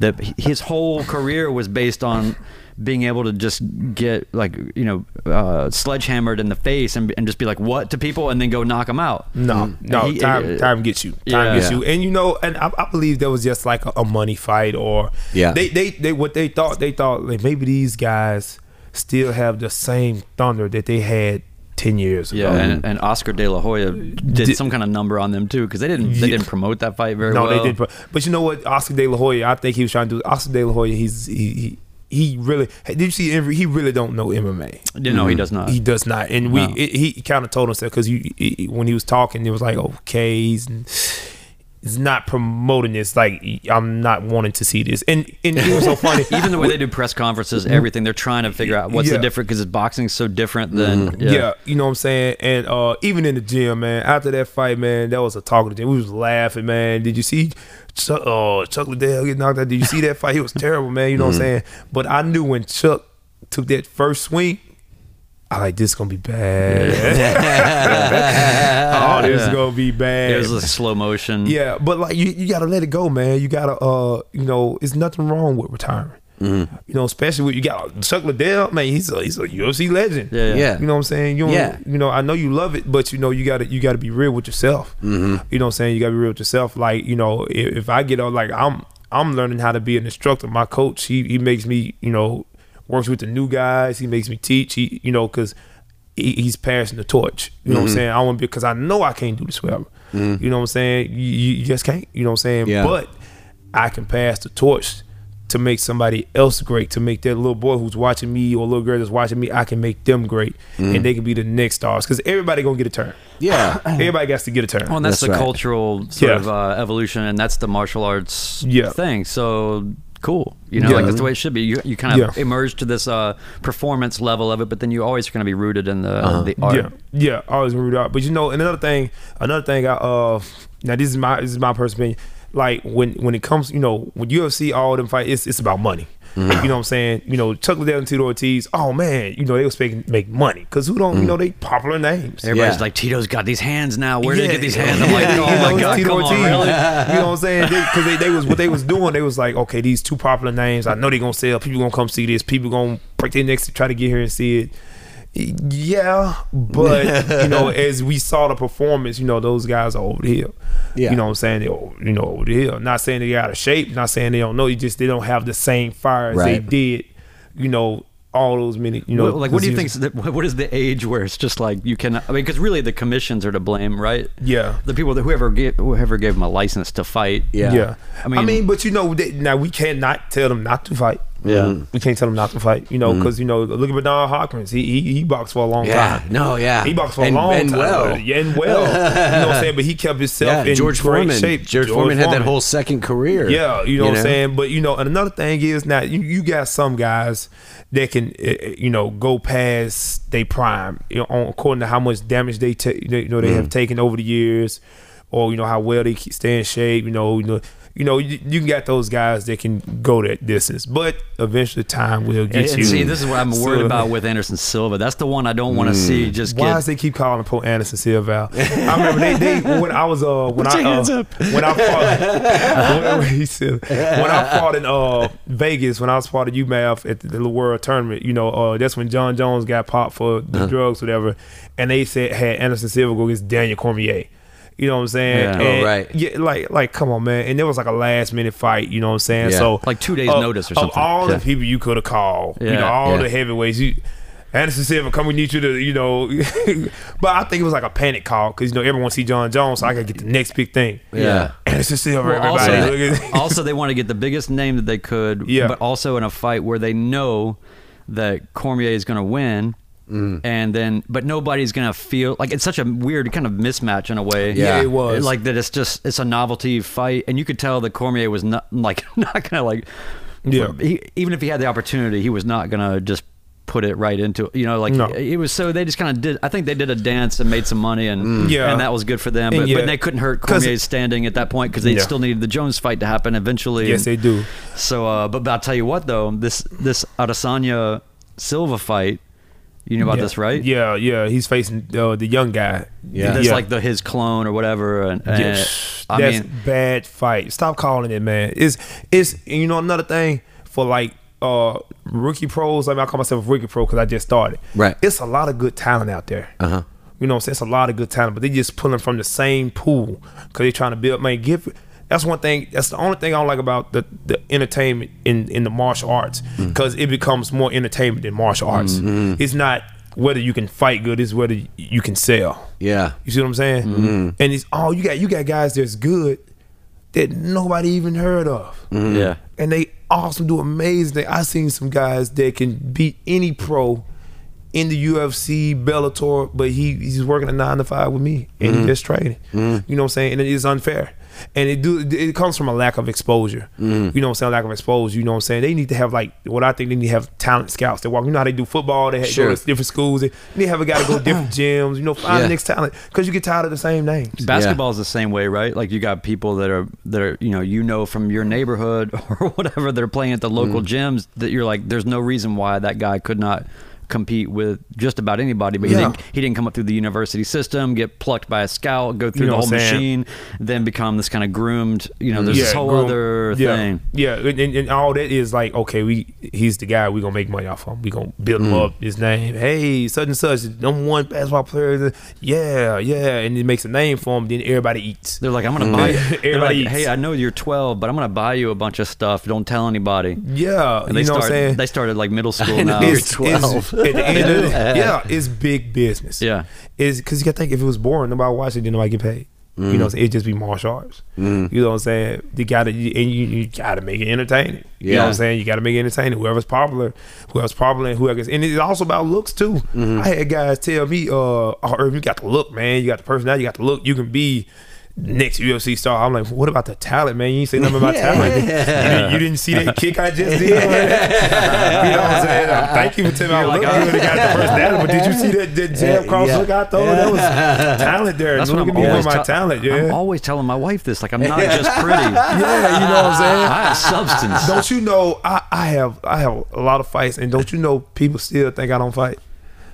that his whole career was based on being able to just get like you know uh, sledgehammered in the face and, and just be like what to people and then go knock them out. No, no, he- time time gets you. Time yeah. gets Yeah. you. And you know, and I, I believe that was just like a, a money fight, or Yeah. they, they they what they thought they thought like maybe these guys still have the same thunder that they had ten years ago. Yeah, and, mm. and Oscar De La Hoya did Did- some kind of number on them too because they didn't they Yeah. didn't promote that fight very no, well. No, they did. But, but you know what, Oscar De La Hoya, I think he was trying to do. Oscar De La Hoya, he's he. he he really hey, did you see every he really don't know MMA You know, he mm-hmm. does not. he does not and we No. it, he kind of told himself because you he- when he was talking it was like okay he's he's not promoting this like I'm not wanting to see this and and it was so funny Even the way they do press conferences, everything they're trying to figure out what's Yeah. the difference because boxing's so different than yeah. you know what I'm saying. And uh, even in the gym, man, after that fight, man, that was a talk of the gym. We was laughing, man. Did you see Chuck, uh, Chuck Liddell get knocked out? Did you see that fight? He was terrible, man. You know what I'm saying. But I knew when Chuck took that first swing. I like this gonna be bad. oh, this is gonna be bad. It was a slow motion. Yeah, but like you, you gotta let it go, man. You gotta, uh, you know, it's nothing wrong with retiring. Mm-hmm. You know, especially with you got Chuck Liddell, man. He's a he's a UFC legend. Yeah, yeah. Yeah. You know what I'm saying? You don't, Yeah. you know, I know you love it, but you know, you gotta you gotta be real with yourself. Mm-hmm. You know what I'm saying? You gotta be real with yourself. Like, you know, if, if I get on like I'm I'm learning how to be an instructor. My coach, he he makes me, you know, works with the new guys. He makes me teach. He, you know, because he, he's passing the torch. You know what I'm mm-hmm. saying? I want to because I know I can't do this forever. Mm-hmm. You know what I'm saying? You, you you just can't. You know what I'm saying? Yeah. But I can pass the torch to make somebody else great, to make that little boy who's watching me or little girl that's watching me, I can make them great, and mm-hmm. they can be the next stars. Because everybody gonna get a turn. Yeah. Everybody gets to get a turn. Well, and that's, That's the right. cultural sort Yeah. of uh, evolution, and that's the martial arts Yeah. thing. So cool, you know, Yeah. like that's the way it should be. You you kind of Yeah. emerge to this uh, performance level of it, but then you always going to be rooted in the Uh-huh. the art. Yeah, yeah, always root out. But you know, and another thing, another thing, I uh, now this is my this is my personal opinion. Like when when it comes, you know, when UFC all them fight, it's it's about money. Mm-hmm. You know what I'm saying? You know, Chuck Liddell and Tito Ortiz. Oh man, you know they was making make money because who don't you know they popular names. Everybody's Yeah. like Tito's got these hands now. Where did Yeah, they get these hands? I'm like, yeah, oh you know, my god, Tito come on, Ortiz. really? You know what I'm saying? Because they, they, was what they was doing. They was like, okay, these two popular names. I know they gonna sell. People gonna come see this. People gonna break their necks to try to get here and see it. Yeah, but you know, as we saw the performance, you know, those guys are over the hill. Yeah. You know what I'm saying? They you know, over the hill. Not saying they're out of shape, not saying they don't know, you just they don't have the same fire as they did, you know, all those many. You know, What- like, what do you think? diseases. Is the, what is the age where it's just like you can? I mean, because really the commissions are to blame, right? Yeah. The people that whoever gave whoever gave them a license to fight. Yeah. Yeah. I mean, I mean- mean, but you know, they, now we cannot tell them not to fight. Yeah. We can't tell them not to fight. You know, because you know, look at Bernard Hopkins. He he, he boxed for a long Yeah. time. No, yeah. He boxed for And- a long and time. well. Yeah, and well. you know what I'm saying? But he kept himself Yeah, in George great Foreman. shape. George, Foreman had that whole second career. Yeah, you know what I'm saying? But you know, and another thing is now you, you got some guys that can uh, uh, you know go past their prime, you know, on, according to how much damage they take, they, you know, they have Mm. taken over the years, or you know how well they keep- stay in shape. You know, you know, you know, you, you got those guys that can go that distance, but eventually time will get and you. And see, this is what I'm worried So- about with Anderson Silva. That's the one I don't want to Mm. see just Why get. does they keep calling Poe Anderson Silva? I remember they, they when I was uh when Put I uh, when I fought when, when I fought in uh Vegas when I was part of IMMAF at the, the World Tournament, you know, uh that's when Jon Jones got popped for the drugs, whatever, and they said had Anderson Silva go against Daniel Cormier. You know what I'm saying? Yeah. Oh, right. Yeah, like like come on, man. And it was like a last minute fight. You know what I'm saying? Yeah. So Like two days of- notice or something. of something. all Yeah. the people you could have called, you know, all Yeah. the heavyweights. You, Anderson Silva, come, we need you to, you know. but I think it was like a panic call because, you know, everyone see Jon Jones, so I got to get the next big thing. Yeah. Anderson Silva, Well, also, everybody. they, look at- also, they want to get the biggest name that they could, Yeah. but also in a fight where they know that Cormier is going to win. Mm. And then, but nobody's gonna feel like it's such a weird kind of mismatch in a way. Yeah, Yeah, it was. like that. It's just it's a novelty fight, and you could tell that Cormier was not like not gonna like. Yeah. he, even if he had the opportunity, he was not gonna just put it right into it. You know, like No. it was so they just kind of did. I think they did a dance and made some money, and Yeah. and that was good for them. But, yeah. but they couldn't hurt Cormier's standing at that point because they Yeah. still needed the Jones fight to happen eventually. yes, they do. So, uh, but, but I'll tell you what though, this this Adesanya Silva fight, you know about yeah. this, right? Yeah, yeah. He's facing uh, the young guy. Yeah. That's yeah. like the his clone or whatever. And, and Yeah, I that's mean, bad fight. Stop calling it, man. It's it's you know another thing for like uh rookie pros. I mean, I call myself a rookie pro because I just started. Right. It's a lot of good talent out there. Uh huh. You know, what I'm saying? it's a lot of good talent, but they just pulling from the same pool because they're trying to build. Man, give. That's one thing. That's the only thing I don't like about the, the entertainment in in the martial arts mm. because it becomes more entertainment than martial arts. Mm-hmm. It's not whether you can fight good; it's whether you can sell. Yeah. You see what I'm saying? Mm-hmm. And it's oh, you got you got guys that's good that nobody even heard of, mm-hmm. yeah. and they awesome, do amazing. thing. I seen some guys that can beat any pro in the UFC, Bellator, but he he's working a nine to five with me, and he mm-hmm. just training. Mm-hmm. You know what I'm saying? And it is unfair. And it do it comes from a lack of exposure. Mm-hmm. You know what I'm saying? Lack of exposure. You know what I'm saying? They need to have like what I think they need to have talent scouts that walk. You know how they do football? They Sure. go to different schools. They need to have a guy to go to different gyms. You know, find Yeah. the next talent because you get tired of the same names. Basketball is the same way, right? Like you got people that are that are you know you know from your neighborhood or whatever that are playing at the local gyms that you're like, there's no reason why that guy could not compete with just about anybody. But he didn't he didn't come up through the university system, get plucked by a scout, go through You know the whole what I'm saying? machine, then become this kind of groomed. You know, there's this whole groom- other yeah, thing. Yeah, and, and, and all that is like, okay, we he's the guy we gonna make money off of. We gonna build him mm. up. His name, hey, such and such, number one basketball player. Yeah, yeah, and it makes a name for him. Then everybody eats. They're like, I'm gonna mm. buy. Everybody like, eats. hey, I know you're 12, but I'm gonna buy you a bunch of stuff. Don't tell anybody. Yeah, And they you know start. what I'm saying. They started like middle school now. you're It's- 12. it's- at the end of the- yeah, it's big business. Yeah. is because you got to think if it was boring, nobody watch it, then nobody get paid. You know, mm. what I'm saying? it'd just be martial arts. Mm. You know what I'm saying? You gotta, you, and you, you gotta make it entertaining. You know what I'm saying? You gotta make it entertaining. Whoever's popular, whoever's popular, and whoever. And it's also about looks too. Mm-hmm. I had guys tell me, "Uh, oh, Irv, you got the look, man. You got the personality. You got the look. You can be." Next UFC star, I'm like, what about the talent, man? You ain't say nothing about talent. You, didn't, you didn't see that kick I just did. you know what I'm saying? Uh, Thank you for telling me I You're look like, good and got the personality. But did you see that, that jab cross yeah. look I throw? That was talent there. That's Look what at I'm always for my tell- talent. Yeah, I'm always telling my wife this. Like I'm not just pretty. yeah. You know what I'm saying? I have substance. Don't you know I, I have I have a lot of fights and don't you know people still think I don't fight?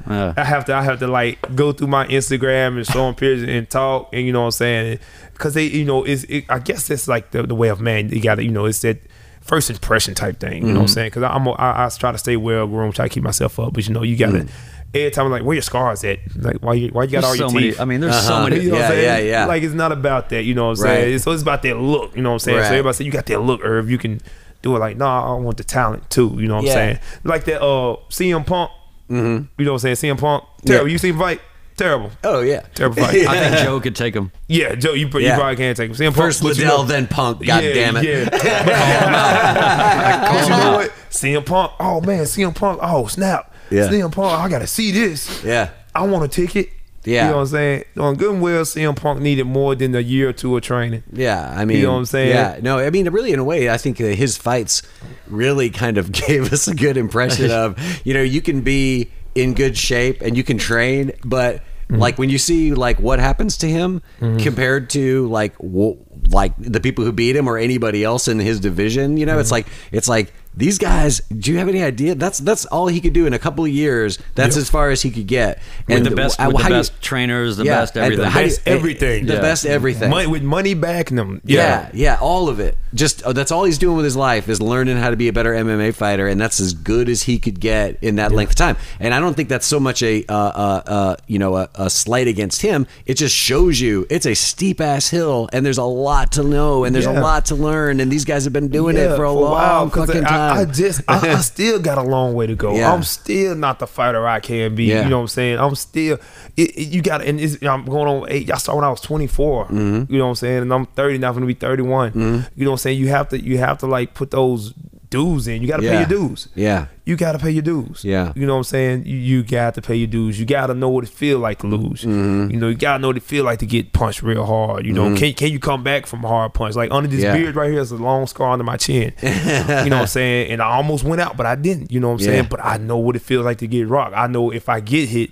Yeah. I have to I have to like go through my Instagram and show them pictures and talk and you know what I'm saying because they you know is it, I guess that's like the, the way of man you got to you know it's that first impression type thing you know what I'm saying because I'm a, I, I try to stay well groomed try to keep myself up but you know you got to every time I'm like where your scars at like why you why you got all There's your so many. teeth I mean, there's so Uh-huh. many. you know what I'm Yeah, yeah, yeah. Like it's not about that, you know what I'm Right. saying? So it's about that look, you know what I'm saying? Right. So everybody say you got that look, Irv. You can do it. Like, nah, I want the talent too. You know what Yeah. I'm saying? Like that uh CM Punk. Mm-hmm. You know what I'm saying? CM Punk. Terrible. Yeah. You see him fight? Terrible. Oh yeah. Terrible fight. I think Joe could take him. Yeah, Joe, you, you Yeah. probably can't take him. CM Punk. First but you know- then Punk. God yeah, damn it. Yeah. But you know what? CM Punk. Oh man, CM Punk. Oh snap. Yeah. CM Punk. I gotta see this. Yeah. I want a ticket. Yeah. You know what I'm saying? On good and well, CM Punk needed more than a year or two of training. Yeah, I mean, you know what I'm saying? Yeah, no, I mean, really, in a way, I think his fights really kind of gave us a good impression of, you know, you can be in good shape and you can train, but Mm-hmm. like when you see like what happens to him compared to like w- like the people who beat him or anybody else in his division, you know, Mm-hmm. it's like it's like these guys. Do you have any idea? That's that's all he could do in a couple of years. That's Yeah. as far as he could get. With the best, with the how you- best trainers, the Yeah, best everything. how do you- Best everything. the Yeah. best everything. Money, with money backing them. Yeah, yeah, all of it. Just oh, that's all he's doing with his life is learning how to be a better MMA fighter, and that's as good as he could get in that length of time. And I don't think that's so much a uh, uh, uh, you know a, a slight against him. It just shows you it's a steep ass hill, and there's a lot to know, and there's a lot to learn, and these guys have been doing Yeah, it for a while, long 'cause fucking I, time. I just, I, I still got a long way to go. Yeah. I'm still not the fighter I can be. Yeah. You know what I'm saying? I'm still, it, it- you got, and it's, I'm going on eight. I started when I was 24. Mm-hmm. You know what I'm saying? And I'm 30 now. I'm gonna be 31. You know what I'm saying? You have to, you have to like put those dues in. You got to Yeah. pay your dues. Yeah. You got to pay your dues. Yeah. You know what I'm saying? You, you got to pay your dues. You got to know what it feel like to lose. Mm-hmm. You know, you got to know what it feel like to get punched real hard. You know, can can you come back from a hard punch? Like under this Yeah. beard right here is a long scar under my chin. you know what I'm saying? And I almost went out, but I didn't. You know what I'm Yeah. saying? But I know what it feels like to get rocked. I know if I get hit,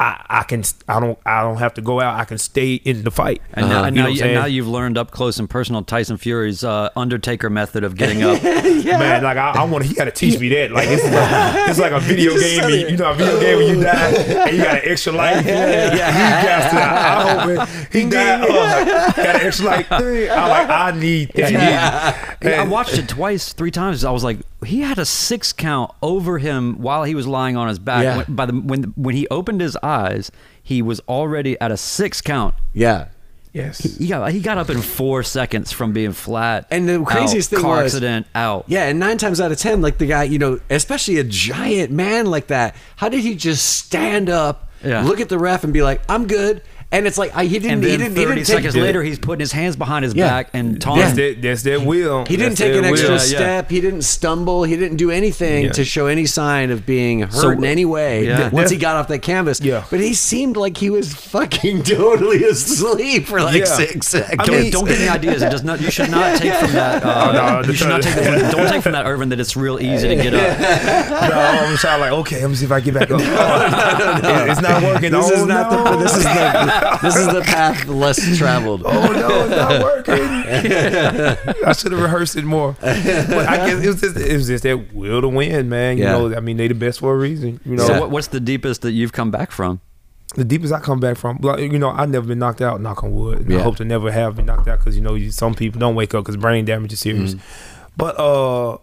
I, I can I don't I don't have to go out. I can stay in the fight. And, now, and, you know you, now you've learned up close and personal Tyson Fury's uh, Undertaker method of getting up. Man, like I, I want, he got to teach me that. Like it's like, it's like a video game. You, you know, a video game when you die and you got an extra life. Yeah, He got to. I hope it- he died. Uh, got an extra life. I'm like, I need that. Yeah, I watched it twice, three times. I was like, he had a six count over him while he was lying on his back. Yeah. When, by the when when he opened his eyes, he was already at a six count. yeah. Yes. He got he got up in four seconds from being flat. And the craziest out, thing car was- accident out. Yeah, and nine times out of ten, like the guy, you know, especially a giant man like that, how did he just stand up, Yeah. look at the ref, and be like, "I'm good"? And it's like I, he didn't. And he then didn't. He 30 didn't take, seconds later, he's putting his hands behind his Yeah. back and That's taunting. that. That's that will. He didn't That's take an extra will. Yeah, yeah. step. He didn't stumble. He didn't do anything Yeah. to show any sign of being hurt So- in any way. Yeah. Once he got off that canvas, Yeah. But he seemed like he was fucking totally asleep for like Yeah. six seconds. I Don't, mean- don't get any ideas. It does not. You should not take from that. Uh, Oh, no, you the- should not take. From, don't take from that, Irvin. That it's real easy to get up. No, I'm trying like, okay, let me see if I get back up. Oh, It's not working. This oh, is not no. the. This is the. This is the path less traveled. Oh no, it's not working. I should have rehearsed it more. But I guess it was just it was just that will to win, man. You Yeah. know, I mean, they the best for a reason. You know, So what, what's the deepest that you've come back from? the deepest I come back from, like, you know, I've never been knocked out. Knock on wood. And I hope to never have been knocked out because you know, you, some people don't wake up because brain damage is serious. Mm-hmm. But uh,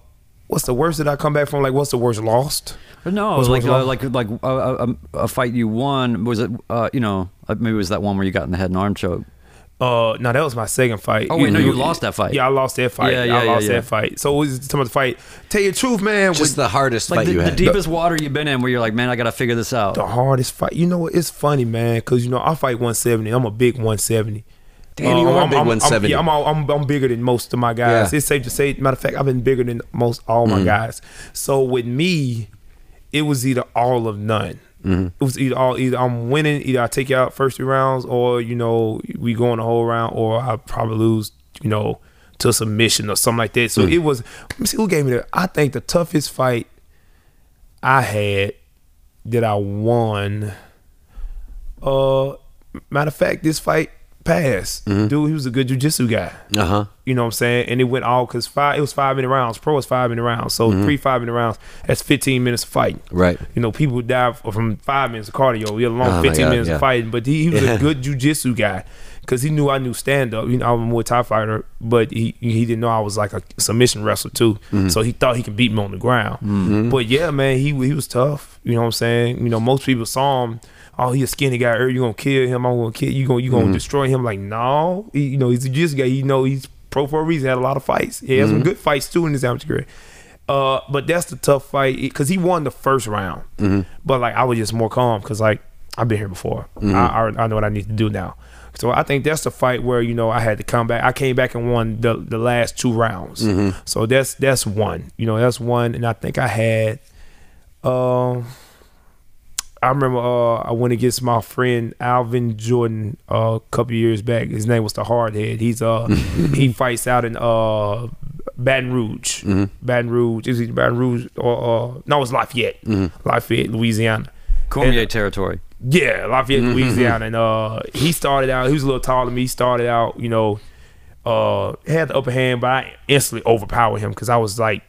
what's the worst that I come back from? Like, what's the worst lost? No, Was like it uh, long? like like uh, a, a fight you won. Was it? Uh, you know, uh, maybe it was that one where you got in the head and arm choke. Uh, no, that was my second fight. Oh, wait, no, you lost that fight. Yeah, I lost that fight. Yeah, yeah, I lost yeah, yeah. that fight. So it was some of the fight. Tell you the truth, man. Just with the hardest Like fight the, you the had. deepest water you've been in, where you're like, man, I got to figure this out. the hardest fight. You know what? It's funny, man, because you know I fight 170. I'm a big 170. Damn, you Uh, are a I'm, big I'm- 170. I'm, yeah, I'm, all- I'm, I'm bigger than most of my guys. Yeah. It's safe to say. Matter of fact, I've been bigger than most all Mm-hmm. my guys. So with me, it was either all of none. Mm-hmm. It was either all either I'm winning, either I take you out first three rounds, or you know we go in the whole round, or I probably lose, you know, to submission or something like that. So Mm. it was. Let me see who gave me that. I think the toughest fight I had that I won. Uh, matter of fact, this fight passed. Mm-hmm. Dude, he was a good jujitsu guy. Uh huh. You know what I'm saying? And it went all because five. It was five minute rounds. Pro is five minute rounds. So three five minute rounds. That's 15 minutes of fighting. Mm-hmm. Right. You know, people die from five minutes of cardio. We had a long Oh, 15 God, minutes yeah. of fighting. But he, he was Yeah. a good jujitsu guy because he knew I knew stand up. You know, I'm a Muay Thai fighter, but he he didn't know I was like a submission wrestler too. Mm-hmm. So he thought he could beat me on the ground. But yeah, man, he he was tough. You know what I'm saying? You know, most people saw him. Oh, he a skinny guy. You gonna kill him? I'm gonna kill you. Gonna you Mm-hmm. gonna destroy him? Like no, he, you know he's a jiu guy. You know he's pro for a reason. He had a lot of fights. He had some good fights too in his amateur career. Uh, but that's the tough fight because he won the first round. But like I was just more calm because like I've been here before. I, I I know what I need to do now. So I think that's the fight where you know I had to come back. I came back and won the the last two rounds. So that's that's one. You know that's one, and I think I had. Um, I remember uh, I went against my friend Alvin Jordan uh, a couple years back. His name was the Hardhead. He's uh he fights out in uh Baton Rouge, Baton Rouge. Is it Baton Rouge or uh, no? It's Lafayette, Lafayette, Louisiana. Cormier And- territory. Yeah, Lafayette, Louisiana, and uh, he started out. He was a little taller than me. He started out, you know, uh, had the upper hand, but I instantly overpowered him because I was like,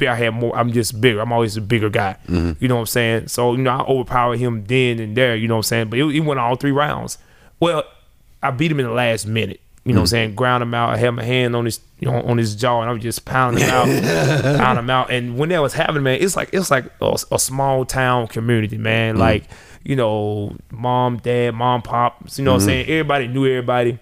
I had more. I'm just bigger. I'm always a bigger guy. Mm-hmm. You know what I'm saying? So you know, I overpowered him then and there. You know what I'm saying? But it, he went all three rounds. Well, I beat him in the last minute. You know what I'm mm-hmm. saying? Ground him out. I had my hand on his you know, on his jaw, and I was just pounding him out, pounding him out. And when that was happening, man, it's like it's like a, a small town community, man. Mm-hmm. Like you know, mom, dad, mom, pop. You know what I'm saying? Everybody knew everybody.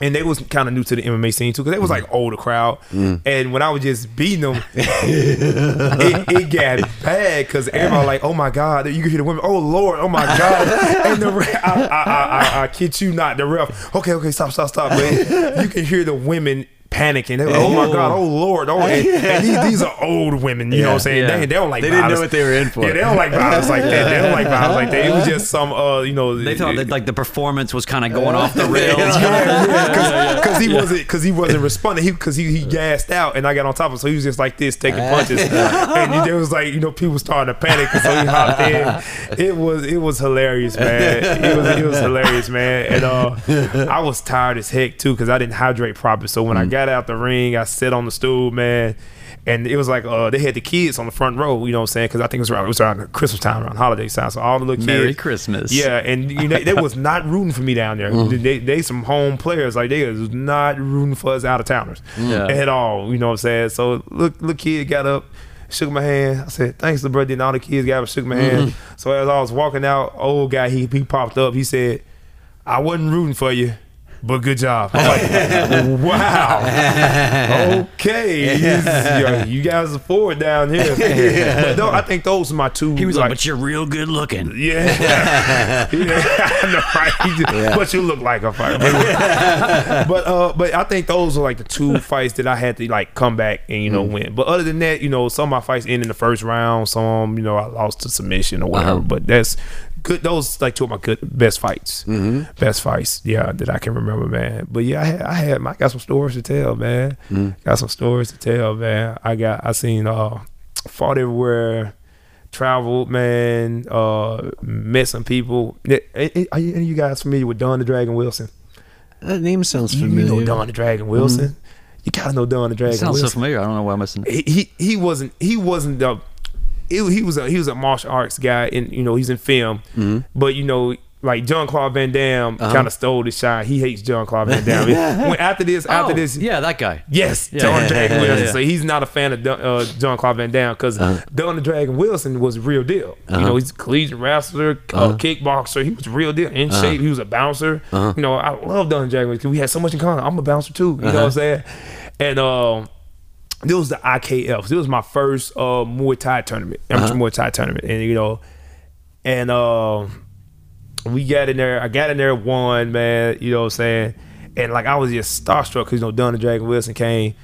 And they was kind of new to the MMA scene too, because they was like older crowd. Mm. And when I was just beating them, it, it got bad because everybody like, oh my god, you can hear the women, oh lord, oh my god, and the ref, I, I, I, I, I kid you not, the ref, okay, okay, stop, stop, stop, man. You can hear the women panicking. They're like, oh my god, oh lord, oh, and, and these, these are old women. You know what I'm saying? Yeah. They, they don't like They didn't know what they were in for. Yeah, they don't like violence like that. They don't like violence like that. It was just some, uh, you know, They thought that like the performance was kind of going off the rails. because he wasn't because he wasn't responding. He because he, he gassed out, and I got on top of him, so he was just like this, taking punches, and it was like you know people starting to panic, so he hopped in. It was it was hilarious, man. It was it was hilarious, man. And uh, I was tired as heck too because I didn't hydrate properly. So when I got out the ring, I sat on the stool, man. And it was like uh, they had the kids on the front row, you know what I'm saying? Because I think it was around it was around Christmas time, around holiday time. So all the little kids, Merry Christmas. yeah, and you know they was not rooting for me down there. They they some home players like they was not rooting for us out of towners Yeah. at all. You know what I'm saying? So look, look, kid got up, shook my hand. I said thanks, the brother. And all the kids got up, shook my hand. So as I was walking out, old guy he he popped up. He said, "I wasn't rooting for you." But good job. I'm like, wow. Okay. You, you guys are forward down here. But though, I think those are my two. He was like, "But you're real good looking." yeah. yeah. I know, right? He just- But you look like a fighter. but uh, but I think those are like the two fights that I had to like come back and you know win. But other than that, you know, some of my fights end in the first round. Some you know I lost to submission or whatever. Uh-huh. But that's good. Those like two of my good best fights. Best fights, yeah, that I can remember, man. But yeah, I had I had I got some stories to tell, man. Got some stories to tell, man. I got I seen uh fought everywhere traveled, man. Uh, met some people. Are you, any you guys familiar with Don the Dragon Wilson? That name sounds familiar. You know Don the Dragon Wilson. You gotta know Don the Dragon Sounds so familiar. I don't know why I'm missing. he, he he wasn't he wasn't the he, he was a he was a martial arts guy and you know he's in film, Mm-hmm. but you know. Like Jean-Claude Van Damme Uh-huh. kind of stole the shine. He hates Jean-Claude Van Damme. when after this, after Oh, this, yeah, that guy. Yes, Yeah, Don yeah, Dragon yeah, Wilson. yeah. So he's not a fan of uh, Jean-Claude Van Damme because Don the Dragon Wilson was real deal. You know, he's a collegiate wrestler, uh, kickboxer. He was real deal in shape. He was a bouncer. You know, I love Don the Dragon because we had so much in common. I'm a bouncer too. You know what I'm saying? And um, this was the IKF. This was my first uh, Muay Thai tournament, amateur Muay Thai tournament, and you know, and uh, we got in there. I got in there one man. You know what I'm saying? And like I was just starstruck because you know Don the Dragon Wilson came,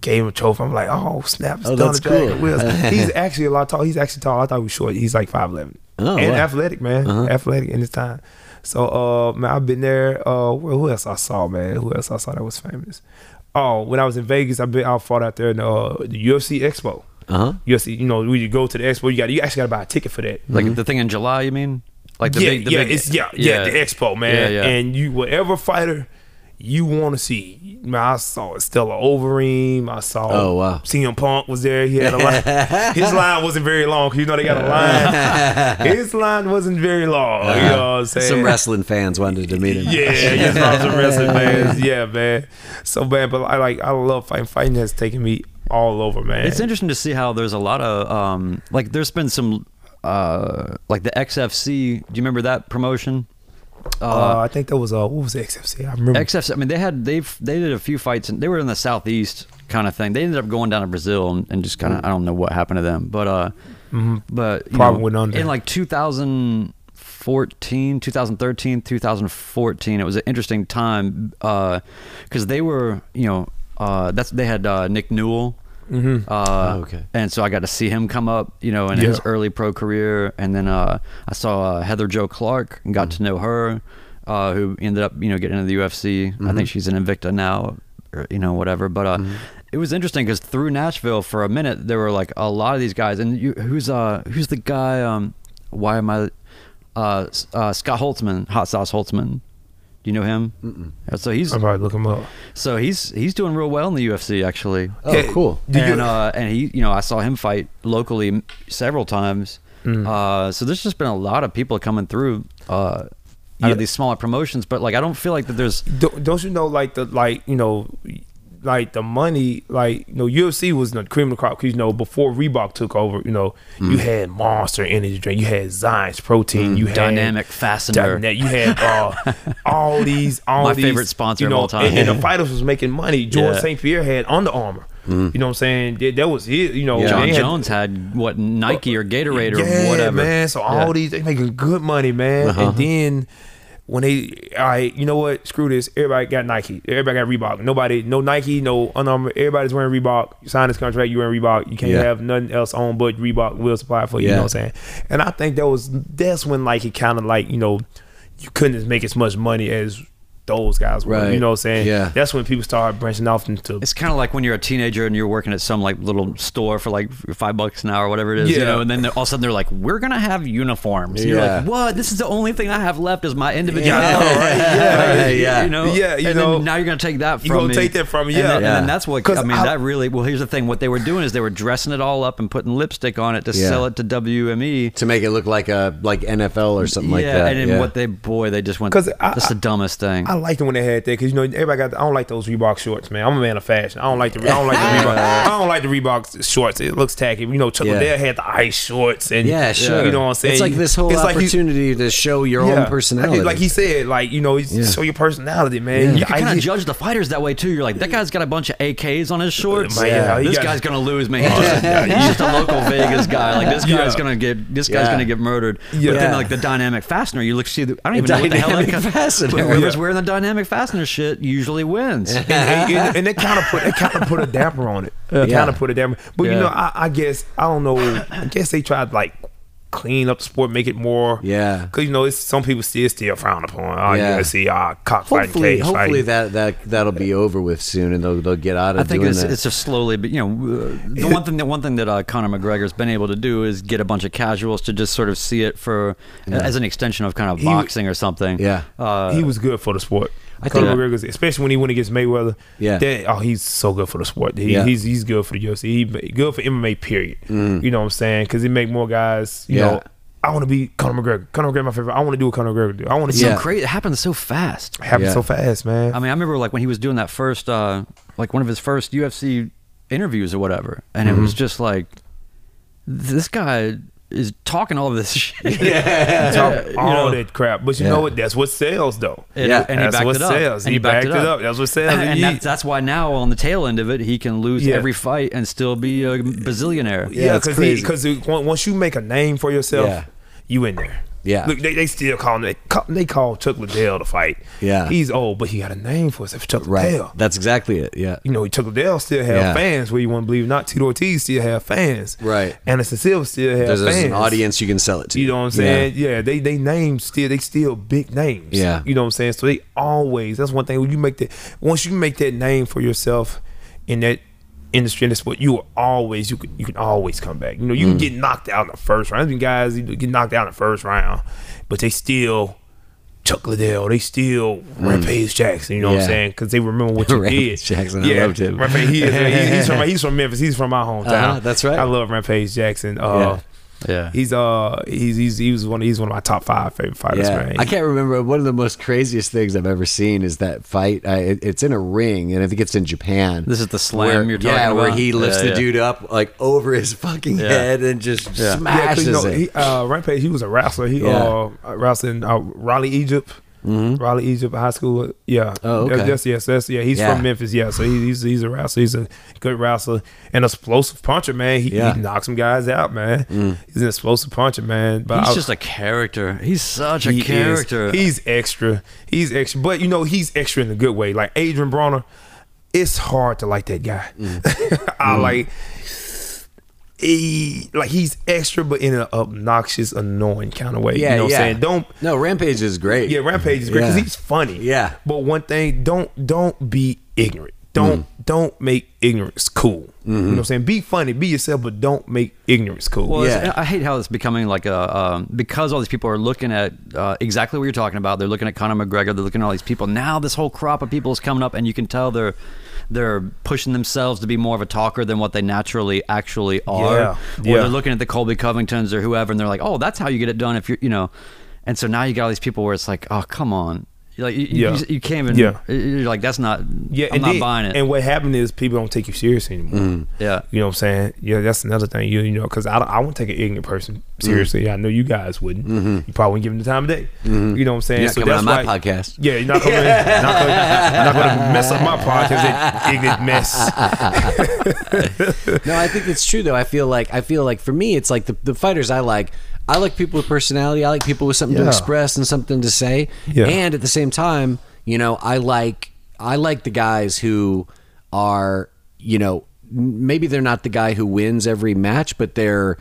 gave him a trophy. I'm like, oh snap, it's Oh, Don the Dragon cool. Wilson. He's actually a lot tall. He's actually tall. I thought he was short. He's like five eleven. Oh, and wow. Uh-huh. athletic, man. Athletic in his time. So uh man, I've been there. Uh who else I saw, man? Who else I saw that was famous? Oh, when I was in Vegas, I've been I fought out there in uh, the UFC Expo. Uh-huh. UFC, you know, when you go to the expo, you got you actually got to buy a ticket for that. Like the thing in July, you mean? Like the yeah, big, the yeah, big, it's yeah, yeah, the expo, man. Yeah, yeah. And you, whatever fighter you want to see, man, I saw Alistair Overeem. I saw. Oh, wow. CM Punk was there. He had a line. His line wasn't very long. 'cause You know they got a line. His line wasn't very long. You know what I'm saying? Some wrestling fans wanted to meet him. Yeah, yes, from some wrestling fans. Yeah, man. So man, but I like I love fighting. Fighting has taken me all over, man. It's interesting to see how there's a lot of um, like there's been some uh, like the XFC. Do you remember that promotion? Uh, I think that was uh, what was the XFC? I remember. XFC. I mean, they had they've they did a few fights and they were in the southeast kind of thing. They ended up going down to Brazil and, and just kind of I don't know what happened to them, but uh, but you Probably know, went under. in like 2014, 2013, 2014. It was an interesting time because they were you know uh, that's they had uh, Nick Newell. Mm-hmm. Uh, Oh, okay. And so I got to see him come up, you know, in his early pro career, and then uh, I saw uh, Heather Jo Clark and got to know her, uh, who ended up, you know, getting into the UFC. I think she's in Invicta now, or, you know, whatever. But uh, it was interesting because through Nashville for a minute there were like a lot of these guys, and you, who's uh who's the guy? Um, why am I? Uh, uh, Scott Holtzman, Hot Sauce Holtzman. Do you know him? Mm-mm. So he's I'm about to look him up. so he's he's doing real well in the UFC actually. Oh, Yeah. cool. And uh, and he, you know, I saw him fight locally several times. Mm. Uh, so there's just been a lot of people coming through uh, out Yeah. of these smaller promotions, but like I don't feel like that there's Don't, don't you know like the like you know like the money like you know UFC was the cream of the crop because you know before Reebok took over you know Mm. you had Monster Energy drink you had Zion's protein you had Dynamic Fastener. Dyna- you had uh, all these all My these, favorite sponsor you of know, all time. and, and the fighters was making money George Yeah. St Pierre had Under Armour you know what I'm saying that, that was his you know Yeah. Jon had- Jones had what Nike or Gatorade or yeah, whatever. man. So all Yeah. these they making good money, man. Uh-huh. And then when they, all right, you know what? Screw this. Everybody got Nike. Everybody got Reebok. Nobody, no Nike, no Under Armour. Everybody's wearing Reebok. You sign this contract, you wearing Reebok. You can't Yeah. have nothing else on but Reebok will supply for you. You know what I'm saying? And I think that was that's when like it kind of like you know you couldn't make as much money as those guys were. Right. You know what I'm saying? Yeah. That's when people started branching off into It's kind of like when you're a teenager and you're working at some like little store for like five bucks an hour, or whatever it is, you know, and then all of a sudden they're like, "We're gonna have uniforms." And You're like, "What? This is the only thing I have left is my individual." Yeah. Yeah, yeah. you know, Yeah, you and know. then now you're gonna take that from me. You gonna take that from me, And yeah. then, and then Yeah. that's what I mean. I- that really well. Here's the thing: what they were doing is they were dressing it all up and putting lipstick on it to Yeah. sell it to WME. to make it look like a like NFL or something like that. yeah, and then yeah. what they boy they just went. 'Cause I- that's the dumbest thing. I liked it when they had that because you know everybody got. I don't like those Reebok shorts, man. I'm a man of fashion. I don't like the. I don't like the Reebok. I don't like the Reebok shorts. It looks tacky. You know, Chuck Yeah. Liddell had the ice shorts and yeah, sure. You know what I'm saying? It's like this whole It's like you- opportunity to show your yeah. own personality. Like, like he said, like you know, it's- Yeah. show your personality, man. you can kind of judge the fighters that way too. You're like, that guy's got a bunch of AKs on his uh, shorts. Man, yeah, this got- guy's gonna lose, man. Oh, he's just, he's just a local Vegas guy. Like this guy's Yeah. gonna get this guy's Yeah. gonna get murdered. Yeah. But then like the dynamic fastener, you look see. The, I don't even know what the hell that dynamic guy- fastener. but Whoever's Yeah. wearing the dynamic fastener shit usually wins. and, and, and, and they kind of put they kind of put a damper on it. They Yeah. kind of put a damper. But you know, I, I guess I don't know. I guess they tried like clean up the sport, make it more. Yeah. Because you know, it's, some people still still frown upon. Oh, Yeah. you see, uh, cockfighting, hopefully, cage hopefully fighting. that that that'll be over with soon, and they'll they'll get out of I think doing it's, that. it's just slowly, but you know, uh, the one thing that one thing that uh, Conor McGregor's been able to do is get a bunch of casuals to just sort of see it for as an extension of kind of He- boxing or something. Yeah. uh, he was good for the sport. I I think- think McGregor's, especially when he went against Mayweather. Yeah. that- oh, he's so good for the sport. He, Yeah. He's he's good for the UFC. He good for MMA. Period. You know what I'm saying? Because he make more guys. You Mm. Yeah. know, I want to be Conor McGregor. Conor McGregor, my favorite. I want to do what Conor McGregor do. I want to see Yeah. so crazy. It happens so fast. it happen Yeah. so fast, man. I mean, I remember like when he was doing that first, uh, like one of his first UFC interviews or whatever, and it was Mm-hmm. just like, this guy is talking all of this shit. Talk you all know. that crap, but you Yeah. know what? That's what sells, though. And, Yeah. and he That's backed what it up. sells. And He backed it up. That's what sells. And He- that's, that's why now on the tail end of it, he can lose Yeah. every fight and still be a bazillionaire. Yeah, Yeah, because crazy. because once you make a name for yourself, Yeah. you in there. Yeah. Look, they, they still call him. They call, they call Chuck Liddell to fight. Yeah. he's old, but he got a name for himself. Chuck right. Liddell. That's exactly it. Yeah. You know, Chuck Liddell still have Yeah. fans. Where you want to believe, or not Tito Ortiz still have fans. Right. Anderson Silva still have There's, fans. there's an audience you can sell it to. You know what I'm saying? Yeah, they they names still they still big names. Yeah. You know what I'm saying? So they always that's one thing when you make that once you make that name for yourself in that industry in the sport, you always you can you can always come back. You know, you Mm. can get knocked out in the first round. There's guys you get knocked out in the first round, but they still Chuck Liddell, they still Rampage Jackson. You know what Mm. I'm saying? Because they remember what you Rampage did. Jackson, I loved him. Rampage, he is, he- he's from he's from Memphis. He's from my hometown. Uh-huh, that's right. I love Rampage Jackson. Uh, Yeah. Yeah. He's uh he's he's he was one he's one of my top five favorite fighters, Yeah, man. I can't remember. One of the most craziest things I've ever seen is that fight. I, it, it's in a ring, and I think it's in Japan. This is the slam where, you're talking yeah, where he lifts Yeah, the yeah. dude up like over his fucking Yeah. head and just Yeah. Yeah, 'cause, smashes you know, it. he, uh, Rampage, he was a wrestler. He Yeah. uh, wrestled in uh, Raleigh, Egypt. Mm-hmm. Raleigh Egypt High School. Yeah. Oh, okay. That's, yes, that's yeah. He's Yeah. from Memphis. Yeah, so he, he's he's a wrestler. He's a good wrestler and explosive puncher, man. He, Yeah. he knocks some guys out, man. Mm. He's an explosive puncher, man. But He's I- just a character. He's such a he is. character. He's extra. He's extra, but you know he's extra in a good way. Like Adrien Broner, it's hard to like that guy. Mm. I mm. like. He like he's extra, but in an obnoxious, annoying kind of way. Yeah, you know what yeah. I'm saying? Don't No, Rampage is great. yeah, Rampage is great because Yeah. he's funny. Yeah. But one thing, don't don't be ignorant. Don't Mm. don't make ignorance cool. You know what I'm saying? Be funny, be yourself, but don't make ignorance cool. Well, Yeah. I hate how it's becoming like a um, because all these people are looking at uh, exactly what you're talking about. They're looking at Conor McGregor. They're looking at all these people. Now this whole crop of people is coming up, and you can tell they're they're pushing themselves to be more of a talker than what they naturally actually are. Yeah, Or yeah. they're looking at the Colby Covingtons or whoever, and they're like, "Oh, that's how you get it done." If you're, you know, and so now you got all these people where it's like, "Oh, come on." You're Like you, Yeah. you, you can't even. Yeah. You're like that's not. Yeah, I'm not then- buying it. And what happened is people don't take you serious anymore. Mm. yeah. You know what I'm saying? Yeah, that's another thing. You, you know, because I, don't- I wouldn't take an ignorant person mm. seriously. I know you guys wouldn't. Mm-hmm. You probably wouldn't give them the time of day. Mm-hmm. You know what I'm saying? You're not coming on my why- podcast. Yeah, you're not going not to mess up my podcast, that ignorant mess. No, I think it's true though. I feel like I feel like for me, it's like the, the fighters I like. I like people with personality. I like people with something to express and something to say. Yeah. And at the same time, you know, I like I like the guys who are, you know, maybe they're not the guy who wins every match, but they're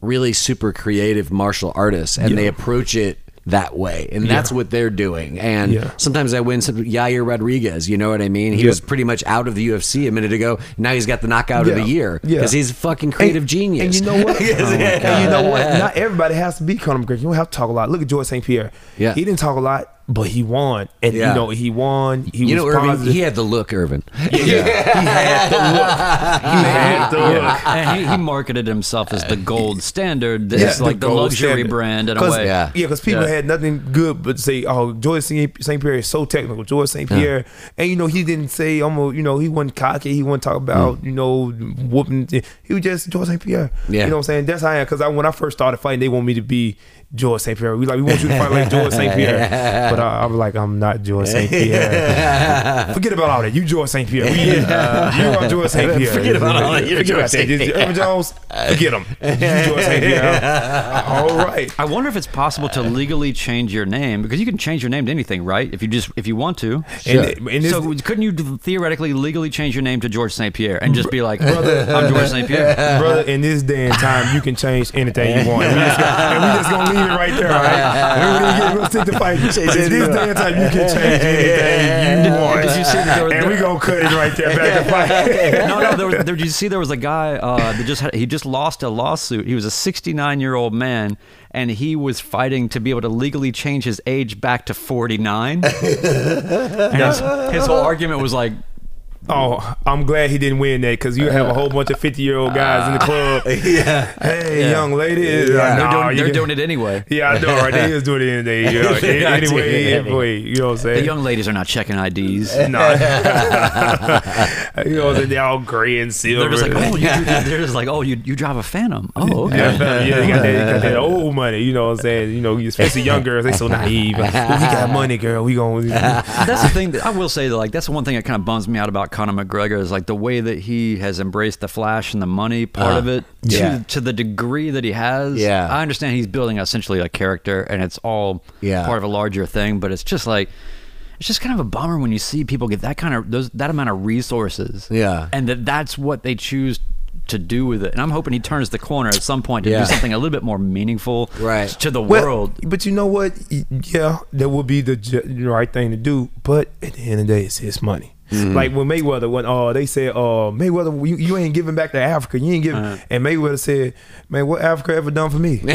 really super creative martial artists and they approach it that way. And that's what they're doing. And Yeah. sometimes I win some Yair Rodriguez, you know what I mean? He Yeah. was pretty much out of the UFC a minute ago. Now he's got the knockout of the Yeah. year Yeah. because he's a fucking creative And- genius. And you know what? Yes, oh and you know what? Not everybody has to be Conor McGregor. You don't have to talk a lot. Look at George St. Pierre. Yeah. He didn't talk a lot, but he won. And Yeah. you know, he won. He You know, was Irvin, positive. he had the look, Irvin. yeah, he had the look. He had the look. and he, he marketed himself as the gold standard. It's Yeah, like the, gold luxury standard. brand in a 'Cause- way. Yeah. Yeah, because people Yeah. had nothing good but to say, "Oh, George St. Pierre is so technical." George St. Pierre, and you know, he didn't say, "I'm," you know, he wasn't cocky. He wasn't talk mm. about, you know, whooping. He was just George St. Pierre. Yeah. you know what I'm saying? That's how I am. Because I, when I first started fighting, they want me to be George St. Pierre. We like, we want you to fight like George St. Pierre. But I, I was like, I'm not George St. Pierre. Forget about all that. You George St. Pierre. We, uh, you are George St. Pierre. Forget about all that. You're Forget George St. Pierre. Irvin Jones. Forget him. You George St. Pierre. All right. I wonder if it's possible to legally change your name because you can change your name to anything, right? If you just if you want to. And, and this, so couldn't you theoretically legally change your name to George St. Pierre and just be like, brother, I'm George St. Pierre? brother, in this day and time, you can change anything you want. And we just, gonna, and we just gonna leave it right there, all right? And we gonna get we'll stick to fight. In this day and time, you can change anything you want. Did you see that there was- and we gonna cut it right there back to fight. no, no. There was, there, did you see there was a guy uh, that just had, he just lost a lawsuit. He was a 69 year old man, and he was fighting to be able to legally change his age back to 49. and his, his whole argument was like, Oh, I'm glad he didn't win that because you have a whole bunch of 50 year old guys in the club. yeah. Hey, Yeah. young lady, Yeah. uh, they're, doing, they're can- doing it anyway. Yeah, I know, right? They is doing it anyway. You know, They are doing anyway, anyway, you know what I'm saying? The young ladies are not checking IDs. No. you know, what I'm saying? they're all gray and silver. They're just like, oh, you, they're just like, oh, you, you drive a Phantom. Oh, okay. Yeah, yeah, they got that, they got that old money. You know what I'm saying? You know, especially young girls, they so naive. Like, oh, we got money, girl. We gonna. that's the thing that I will say that like that's the one thing that kind of bums me out about Conor McGregor is like the way that he has embraced the flash and the money part Uh, of it to, yeah. to the degree that he has. Yeah. I understand he's building essentially a character and it's all Yeah. part of a larger thing, but it's just like it's just kind of a bummer when you see people get that kind of those that amount of resources. Yeah. And that that's what they choose to do with it. And I'm hoping he turns the corner at some point to Yeah. do something a little bit more meaningful Right. to the Well, world. But you know what? Yeah, that would be the the right thing to do. But at the end of the day, it's his money. Mm-hmm. Like when Mayweather, went, oh, they said, oh, Mayweather, you, you ain't giving back to Africa. You ain't giving. Uh-huh. And Mayweather said, Man, what Africa ever done for me?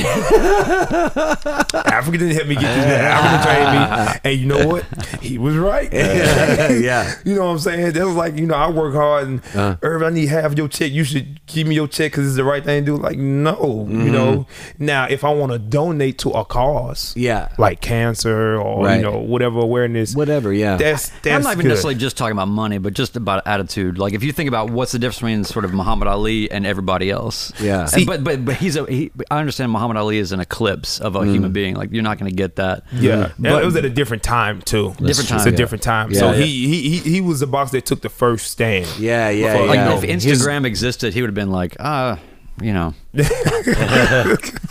Africa didn't help me get this. Man. Africa trained me, and you know what? He was right. yeah. You know what I'm saying? That was like, you know, I work hard and Uh. Irv, I need half your check. You should give me your check because it's the right thing to do. Like, no, you know. Now, if I want to donate to a cause, Yeah. like cancer or Right. you know whatever awareness, Whatever, yeah. that's that's I'm not even good. necessarily just talking about about money, but just about attitude. Like if you think about what's the difference between sort of Muhammad Ali and everybody else. Yeah. And- but but but he's a. He, I understand Muhammad Ali is an eclipse of a Mm. human being. Like you're not going to get that. Yeah, But- it was at a different time too. Different It's time, a yeah. different time. Yeah. so Yeah. he, he he he was the box that took the first stand. Yeah, yeah, Before, yeah. Like you know, if His- Instagram existed, he would have been like, ah, you know,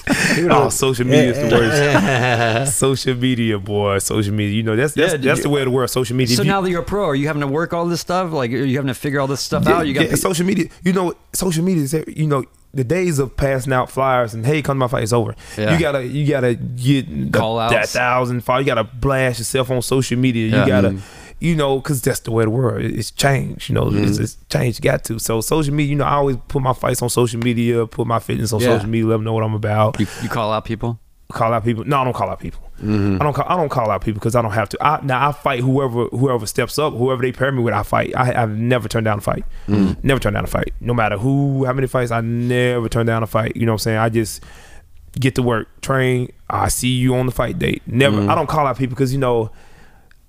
oh, social media is the worst. social media, boy, social media. You know that's that's, Yeah, that's you- the way of the world. Social media. So you- now that you're a pro, are you having to work all this stuff? Like, are you having to figure all this stuff out? You got yeah, social media. You know, social media is you know the days of passing out flyers and hey, come to my fight is over. Yeah. You gotta you gotta get Call out that thousand follow. You gotta blast yourself on social media. Yeah. You gotta. Mm-hmm. You know, because that's the way the world. It- It's changed. You know, Mm-hmm. it's, it's changed. You got to. So social media. You know, I always put my fights on social media. Put my fitness on Yeah. social media. Let them know what I'm about. you, you call out people. call out people. No, I don't call out people. Mm-hmm. I don't. Call, I don't call out people because I don't have to. I, now I fight whoever whoever steps up, whoever they pair me with. I fight. I, I've never turned down a fight. Mm. Never turned down a fight. No matter who, how many fights, I never turn down a fight. You know what I'm saying? I just get to work, train. I see you on the fight date. Never. Mm. I don't call out people because you know.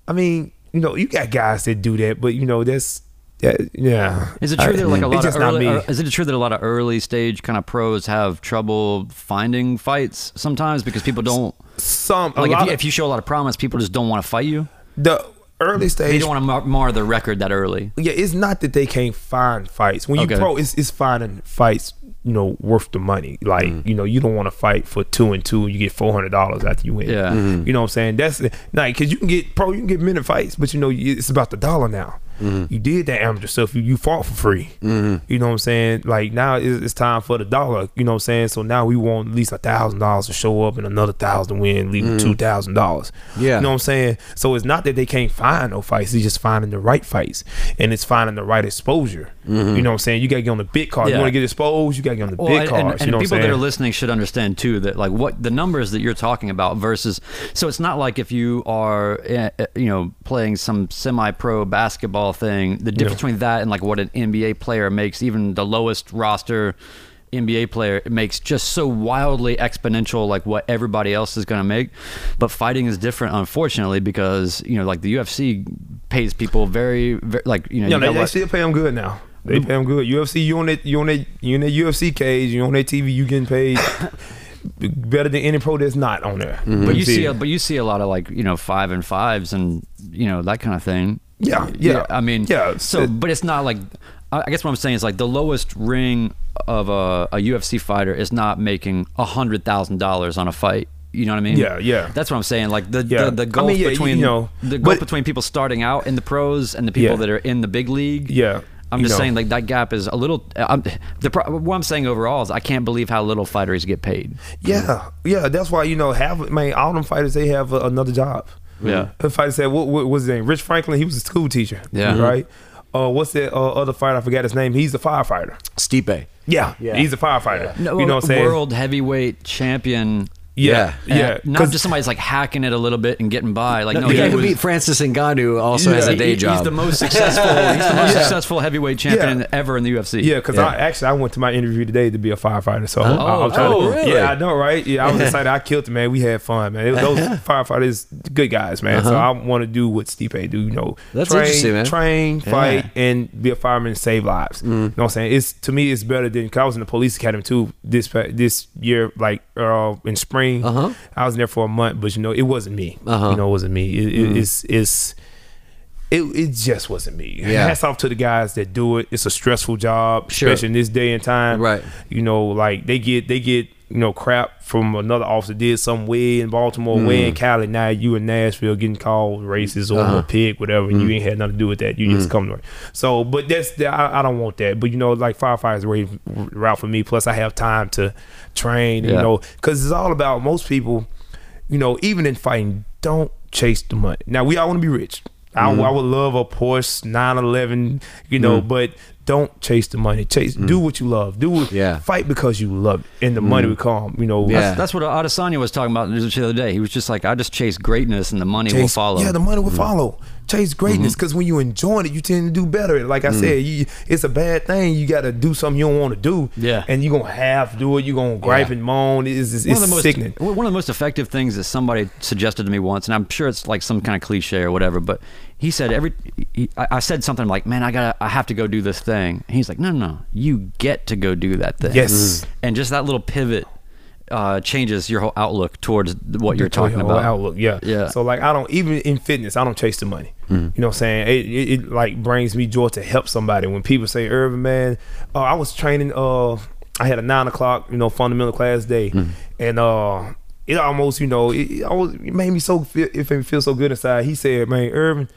I mean, you know, you got guys that do that, but you know, that's yeah, yeah. Is it true I- that like a lot of early, uh, is it true that a lot of early stage kind of pros have trouble finding fights sometimes because people don't Some like if you, of- if you show a lot of promise, people just don't want to fight you. the early stage, They don't want to mar, mar the record that early. yeah, it's not that they can't find fights. When you Okay. pro, it's it's finding fights, you know, worth the money. Like, Mm. you know, you don't want to fight for two and two and you get four hundred dollars after you win. Yeah. Mhm. You know what I'm saying? That's like because you can get pro, you can get minute fights, but you know, it's about the dollar now. You did that amateur stuff. You, you fought for free. You know what I'm saying? Like now it's, it's time for the dollar. You know what I'm saying? So now we want at least a thousand dollars to show up and another thousand to win, leaving two thousand dollars. Yeah. You know what I'm saying? So it's not that they can't find no fights. It's just finding the right fights, and it's finding the right exposure. You know what I'm saying? You got to get on the big card. Yeah. You want to get exposed, you got to get on the Well, big and, cards. and, and you know people what I'm that are listening should understand too that like what the numbers that you're talking about versus so it's not like if you are uh, uh, you know playing some semi-pro basketball thing the difference between that and like what an NBA player makes even the lowest roster NBA player makes just so wildly exponential like what everybody else is going to make but fighting is different unfortunately because you know like the UFC pays people very, very like you know Yeah, you they, they still pay them good now. They pay them good. UFC, you on that, you on that, you in that UFC cage, you on that TV, you getting paid better than any pro that's not on there. Mm-hmm. But you see, a, but you see a lot of like you know five and fives and you know that kind of thing. Yeah, yeah. I mean, Yeah, So, it- but it's not like I I guess what I'm saying is like the lowest ring of a, a UFC fighter is not making a hundred thousand dollars on a fight. You know what I mean? Yeah, yeah. That's what I'm saying. Like the Yeah. the, the I gulf mean, yeah, you between know, the gulf but- between people starting out in the pros and the people Yeah. that are in the big league. Yeah, I'm you just know. saying like that gap is a little. I'm, the what I'm saying overall is I can't believe how little fighters get paid. Yeah, yeah. That's why you know, have man, all them fighters they have a, another job. Yeah. The fighter said, "What, what was his name? Rich Franklin. He was a school teacher. Yeah. right. Uh, what's that uh, other fighter? I forgot his name. He's a firefighter. Stipe. Yeah, Yeah. he's a firefighter. No, you know what I'm saying? world heavyweight champion. Yeah, Yeah. yeah. Uh, just somebody's like hacking it a little bit and getting by. Like no, The guy he who beat Francis Ngannou also has a day he- job. He's the most successful. He's the most Yeah. successful heavyweight champion Yeah. ever in the UFC. Yeah, because Yeah. I actually I went to my interview today to be a firefighter. So I, I was trying oh, to, really? yeah, I know, right? Yeah, I was excited. I killed it, man. We had fun, man. It- those firefighters, good guys, man. So I want to do what Stipe do. You know, Uh-huh. That's train, interesting, man. Train, fight, Yeah. Mm. and be a fireman and save lives. You know what I'm saying? It's to me, it's better than. Cause I was in the police academy too this this year, like uh, in spring. Uh-huh. I was in there for a month, but you know, it wasn't me. Uh-huh. You know, it wasn't me. It, it, It's it's it, it just wasn't me. Yeah. Hats off to the guys that do it. It's a stressful job, Sure. especially in this day and time. Right. You know, like they get they get you know crap from another officer did some way in Baltimore, way in Cali. Now you in Nashville getting called racist or Mm. Uh-huh. a pig, whatever. And you ain't had nothing to do with that. You just come to work. So, but that's the- I, I don't want that. But you know, like firefighters way route for me. Plus, I have time to train. You know, because it's all about most people. You know, even in fighting, don't chase the money. Now we all want to be rich. I, I would love a Porsche 911, you know, but don't chase the money. Chase, mm. do what you love. Do it. Yeah. Fight because you love it, and the money mm. will come. You know. Yeah. That's, that's what Adesanya was talking about the other day. He was just like, I just chase greatness and the money will follow. Yeah, the money will mm. follow. Chase greatness mm-hmm. because when you enjoy it, you tend to do better. Like I said, you, it's a bad thing. You got to do something you don't want to do. Yeah. and you're gonna have to do it. You're gonna gripe Yeah. and moan. It's, it's, one it's of the most sickening. one of the most effective things that somebody suggested to me once, and I'm sure it's like some kind of cliche or whatever, but he said every he, I, I said something like man i gotta i have to go do this thing. And he's like no no no. You get to go do that thing. Yes. and just that little pivot uh, changes your whole outlook towards what you're Tell talking about. outlook yeah. Yeah. so like i don't even in fitness i don't chase the money. You know what i'm saying? It, it, it like brings me joy to help somebody. When people say Irvin man uh, i was training uh i had a nine o'clock you know fundamental class day and uh it almost you know it, it almost it made me so feel it made me feel so good inside he said man Irvin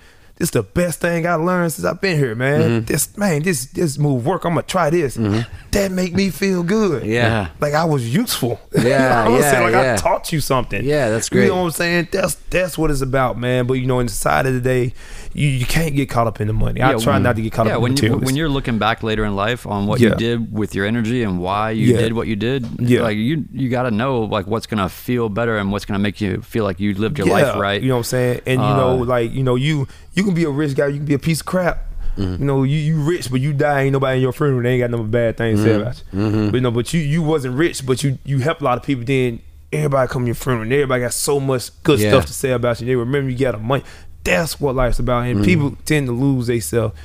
this is the best thing I learned since I've been here, man. Mm-hmm. This man, this this move work. I'm gonna try this. That make me feel good. Yeah. like I was useful. Yeah, I yeah, saying like yeah. I taught you something. Yeah, that's great. You know what I'm saying? That's that's what it's about, man. But you know, in the side of the day, you, you can't get caught up in the money. I Yeah, try when- not to get caught yeah, up in the you when you're looking back later in life on what Yeah. you did with your energy and why you Yeah. did what you did, Yeah. like you you got to know like what's gonna feel better and what's gonna make you feel like you lived your yeah, life right. You know what I'm saying? And you Uh, know, like you know, you you can be a rich guy, you can be a piece of crap. Mm-hmm. You know, you, you rich, but you die. Ain't nobody in your friend funeral. They ain't got no bad things Mm-hmm. about you. But you know, but you you wasn't rich, but you you helped a lot of people. Then everybody come to your funeral, and everybody got so much good Yeah. stuff to say about you. They remember you got a money. That's what life's about. And mm-hmm. people tend to lose themselves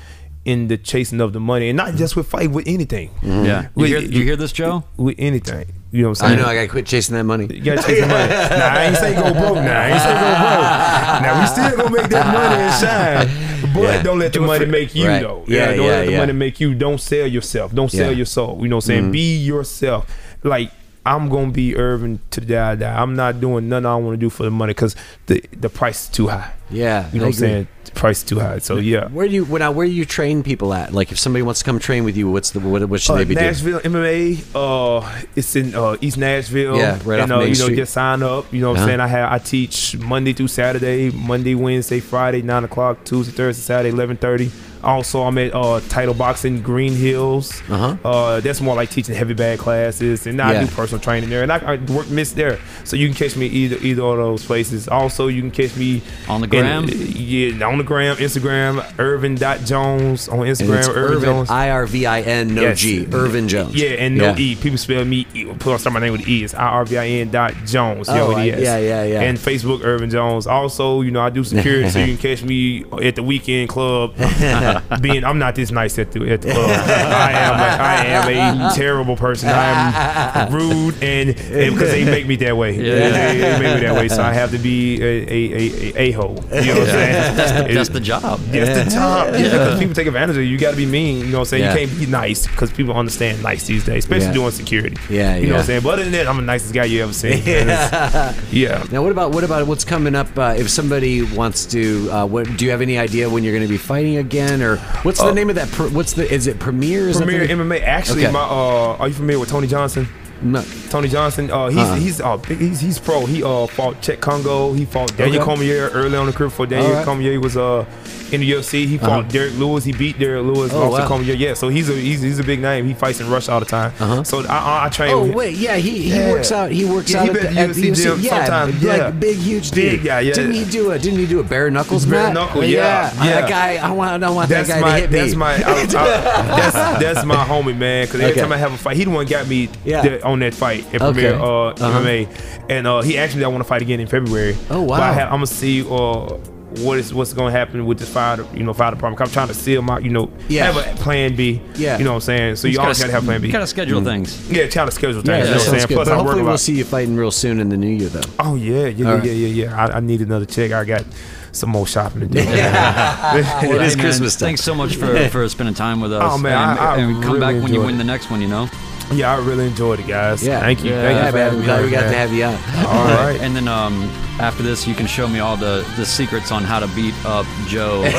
in the chasing of the money, and not just with fight, with anything. Mm-hmm. yeah, you hear, you hear this, Joe? With anything. You know what I'm saying? I know I gotta quit chasing that money. You gotta chase the money. Nah, I ain't say go broke. Now I ain't say go broke. Now we still gonna make that money and shine, but Yeah. don't let the Do it money for- make you right. though. Yeah, don't yeah, let the yeah. money make you. Don't sell yourself. Don't sell Yeah. Your soul. You know what I'm saying? Mm-hmm. Be yourself. Like I'm gonna be Irvin to the day I die. I'm not doing nothing I want to do for the money because the the price is too high. Yeah, You know I what I'm saying? The price is too high. So yeah. Where do you when, now, where do you train people at? Like if somebody wants to come train with you, what's the what, what should Uh, they be doing? Nashville MMA. Uh, it's in uh, East Nashville. Yeah, right and, off uh, Main you know, Street. just sign up. You know what Uh-huh. I'm saying? I have I teach Monday through Saturday, Monday, Wednesday, Friday, nine o'clock, Tuesday, Thursday, Saturday, eleven thirty. Also, I'm at uh, Title Boxing Green Hills. Uh-huh. Uh, that's more like teaching heavy bag classes, and I Yeah. do personal training there, and I, I work miss there. So you can catch me either either of those places. Also, you can catch me On the in- gram? yeah, on the gram, Instagram, Irvin.Jones on Instagram, Irvin, Irvin, Jones. I R V I N, no Yes. G, Irvin Jones. Yeah, and no Yeah. E. People spell me. E. Put on start my name with E. It's I R V I N dot Jones. Oh, I- yeah, yeah, yeah. And Facebook Irvin Jones. Also, you know, I do security, so you can catch me at the weekend club. being, I'm not this nice at the at the club. I am. A, I am a terrible person. I am rude, and because they make me that way. Yeah. They, they make me that way, so I have to be a a a, a, hole. You know what I'm saying? That's the job. That's the top. Yeah, because people take advantage of you. You got to be mean. You know what I'm saying? Yeah. You can't be nice because people understand nice these days, especially Yeah. doing security. Yeah, You know what I'm saying? But other than that, I'm the nicest guy you ever seen. yeah. Now, what about what about what's coming up? Uh, if somebody wants to, uh, what do you have any idea when you're going to be fighting again, or what's the Uh, name of that? What's the? Is it Premier? Premier MMA. Actually, Okay. my uh, are you familiar with Tony Johnson? No. Tony Johnson, uh, he's Uh-uh. he's uh big, he's he's pro. He uh fought Chet Kongo. He fought Daniel Okay. Cormier early on the career. For Daniel right. Cormier was uh in the UFC. He fought Uh-huh. Derrick Lewis. He beat Derrick Lewis. Oh, wow. Cormier. Yeah, so he's a he's, he's a big name. He fights in Russia all the time. Uh-huh. So I I, train. Oh with him. wait, yeah, he, he Yeah. works out. He works Yeah, out he at been the, at the UFC gym Yeah, sometime, like big, huge dude. guy, yeah. Didn't he do a? Didn't he do a bare knuckles? Bare knuckle, yeah, yeah. That guy. I want. I want That's that guy my to hit that's me. my I, I, that's that's my homie man. Because every Okay. time I have a fight, he the one got me Yeah. on that fight at Okay. Premier uh, Uh-huh. MMA, and uh, he asked me that I want to fight again in February. Oh, wow. But I have, I'm gonna see uh, what is what's gonna happen with this fire you know fire department. I'm trying to seal my you know Yeah. have a plan B. Yeah. you know what I'm saying. So you Just always gotta have a plan B. You gotta schedule mm. things. yeah, trying to schedule things. yeah, you know what I'm saying. good. Plus But I work hopefully lot. we'll see you fighting real soon in the new year, though. Oh yeah, yeah, yeah, All right. yeah, yeah, yeah. I, I need another check. I got some more shopping to do. It Well, is hey, man, Christmas time. Thanks so much for, for spending time with oh, us. Oh, man, and, I- I and come really back when you enjoyed win the next one. You know. Yeah, I really enjoyed it, guys. Yeah. thank you, Yeah. thank Yeah, you for man. having me. glad we got man. to have you on. All right. And then um, after this, you can show me all the, the secrets on how to beat up Joe.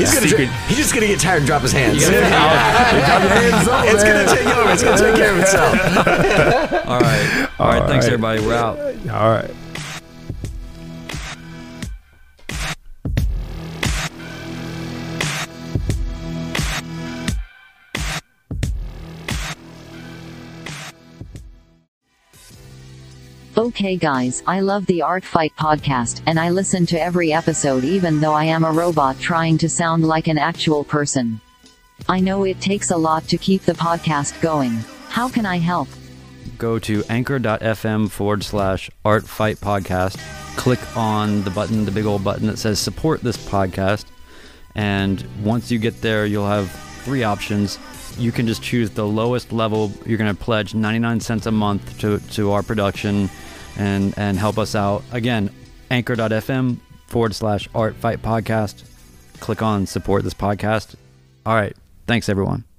He's, gonna, Secret. he's just gonna get tired and drop his hands. Yeah. it's gonna take over. It's gonna take care of itself. all right. All right. Thanks, everybody. We're out. All right. Okay guys, I love the Art Fight podcast, and I listen to every episode even though I am a robot trying to sound like an actual person. I know it takes a lot to keep the podcast going. How can I help? Go to anchor.fm forward slash art fight podcast. click on the button, the big old button that says support this podcast. And once you get there, you'll have three options. You can just choose the lowest level. You're going to pledge 99 cents a month to, to our production and, and help us out. Again, anchor.fm forward slash art fight podcast. Click on support this podcast. All right. Thanks, everyone.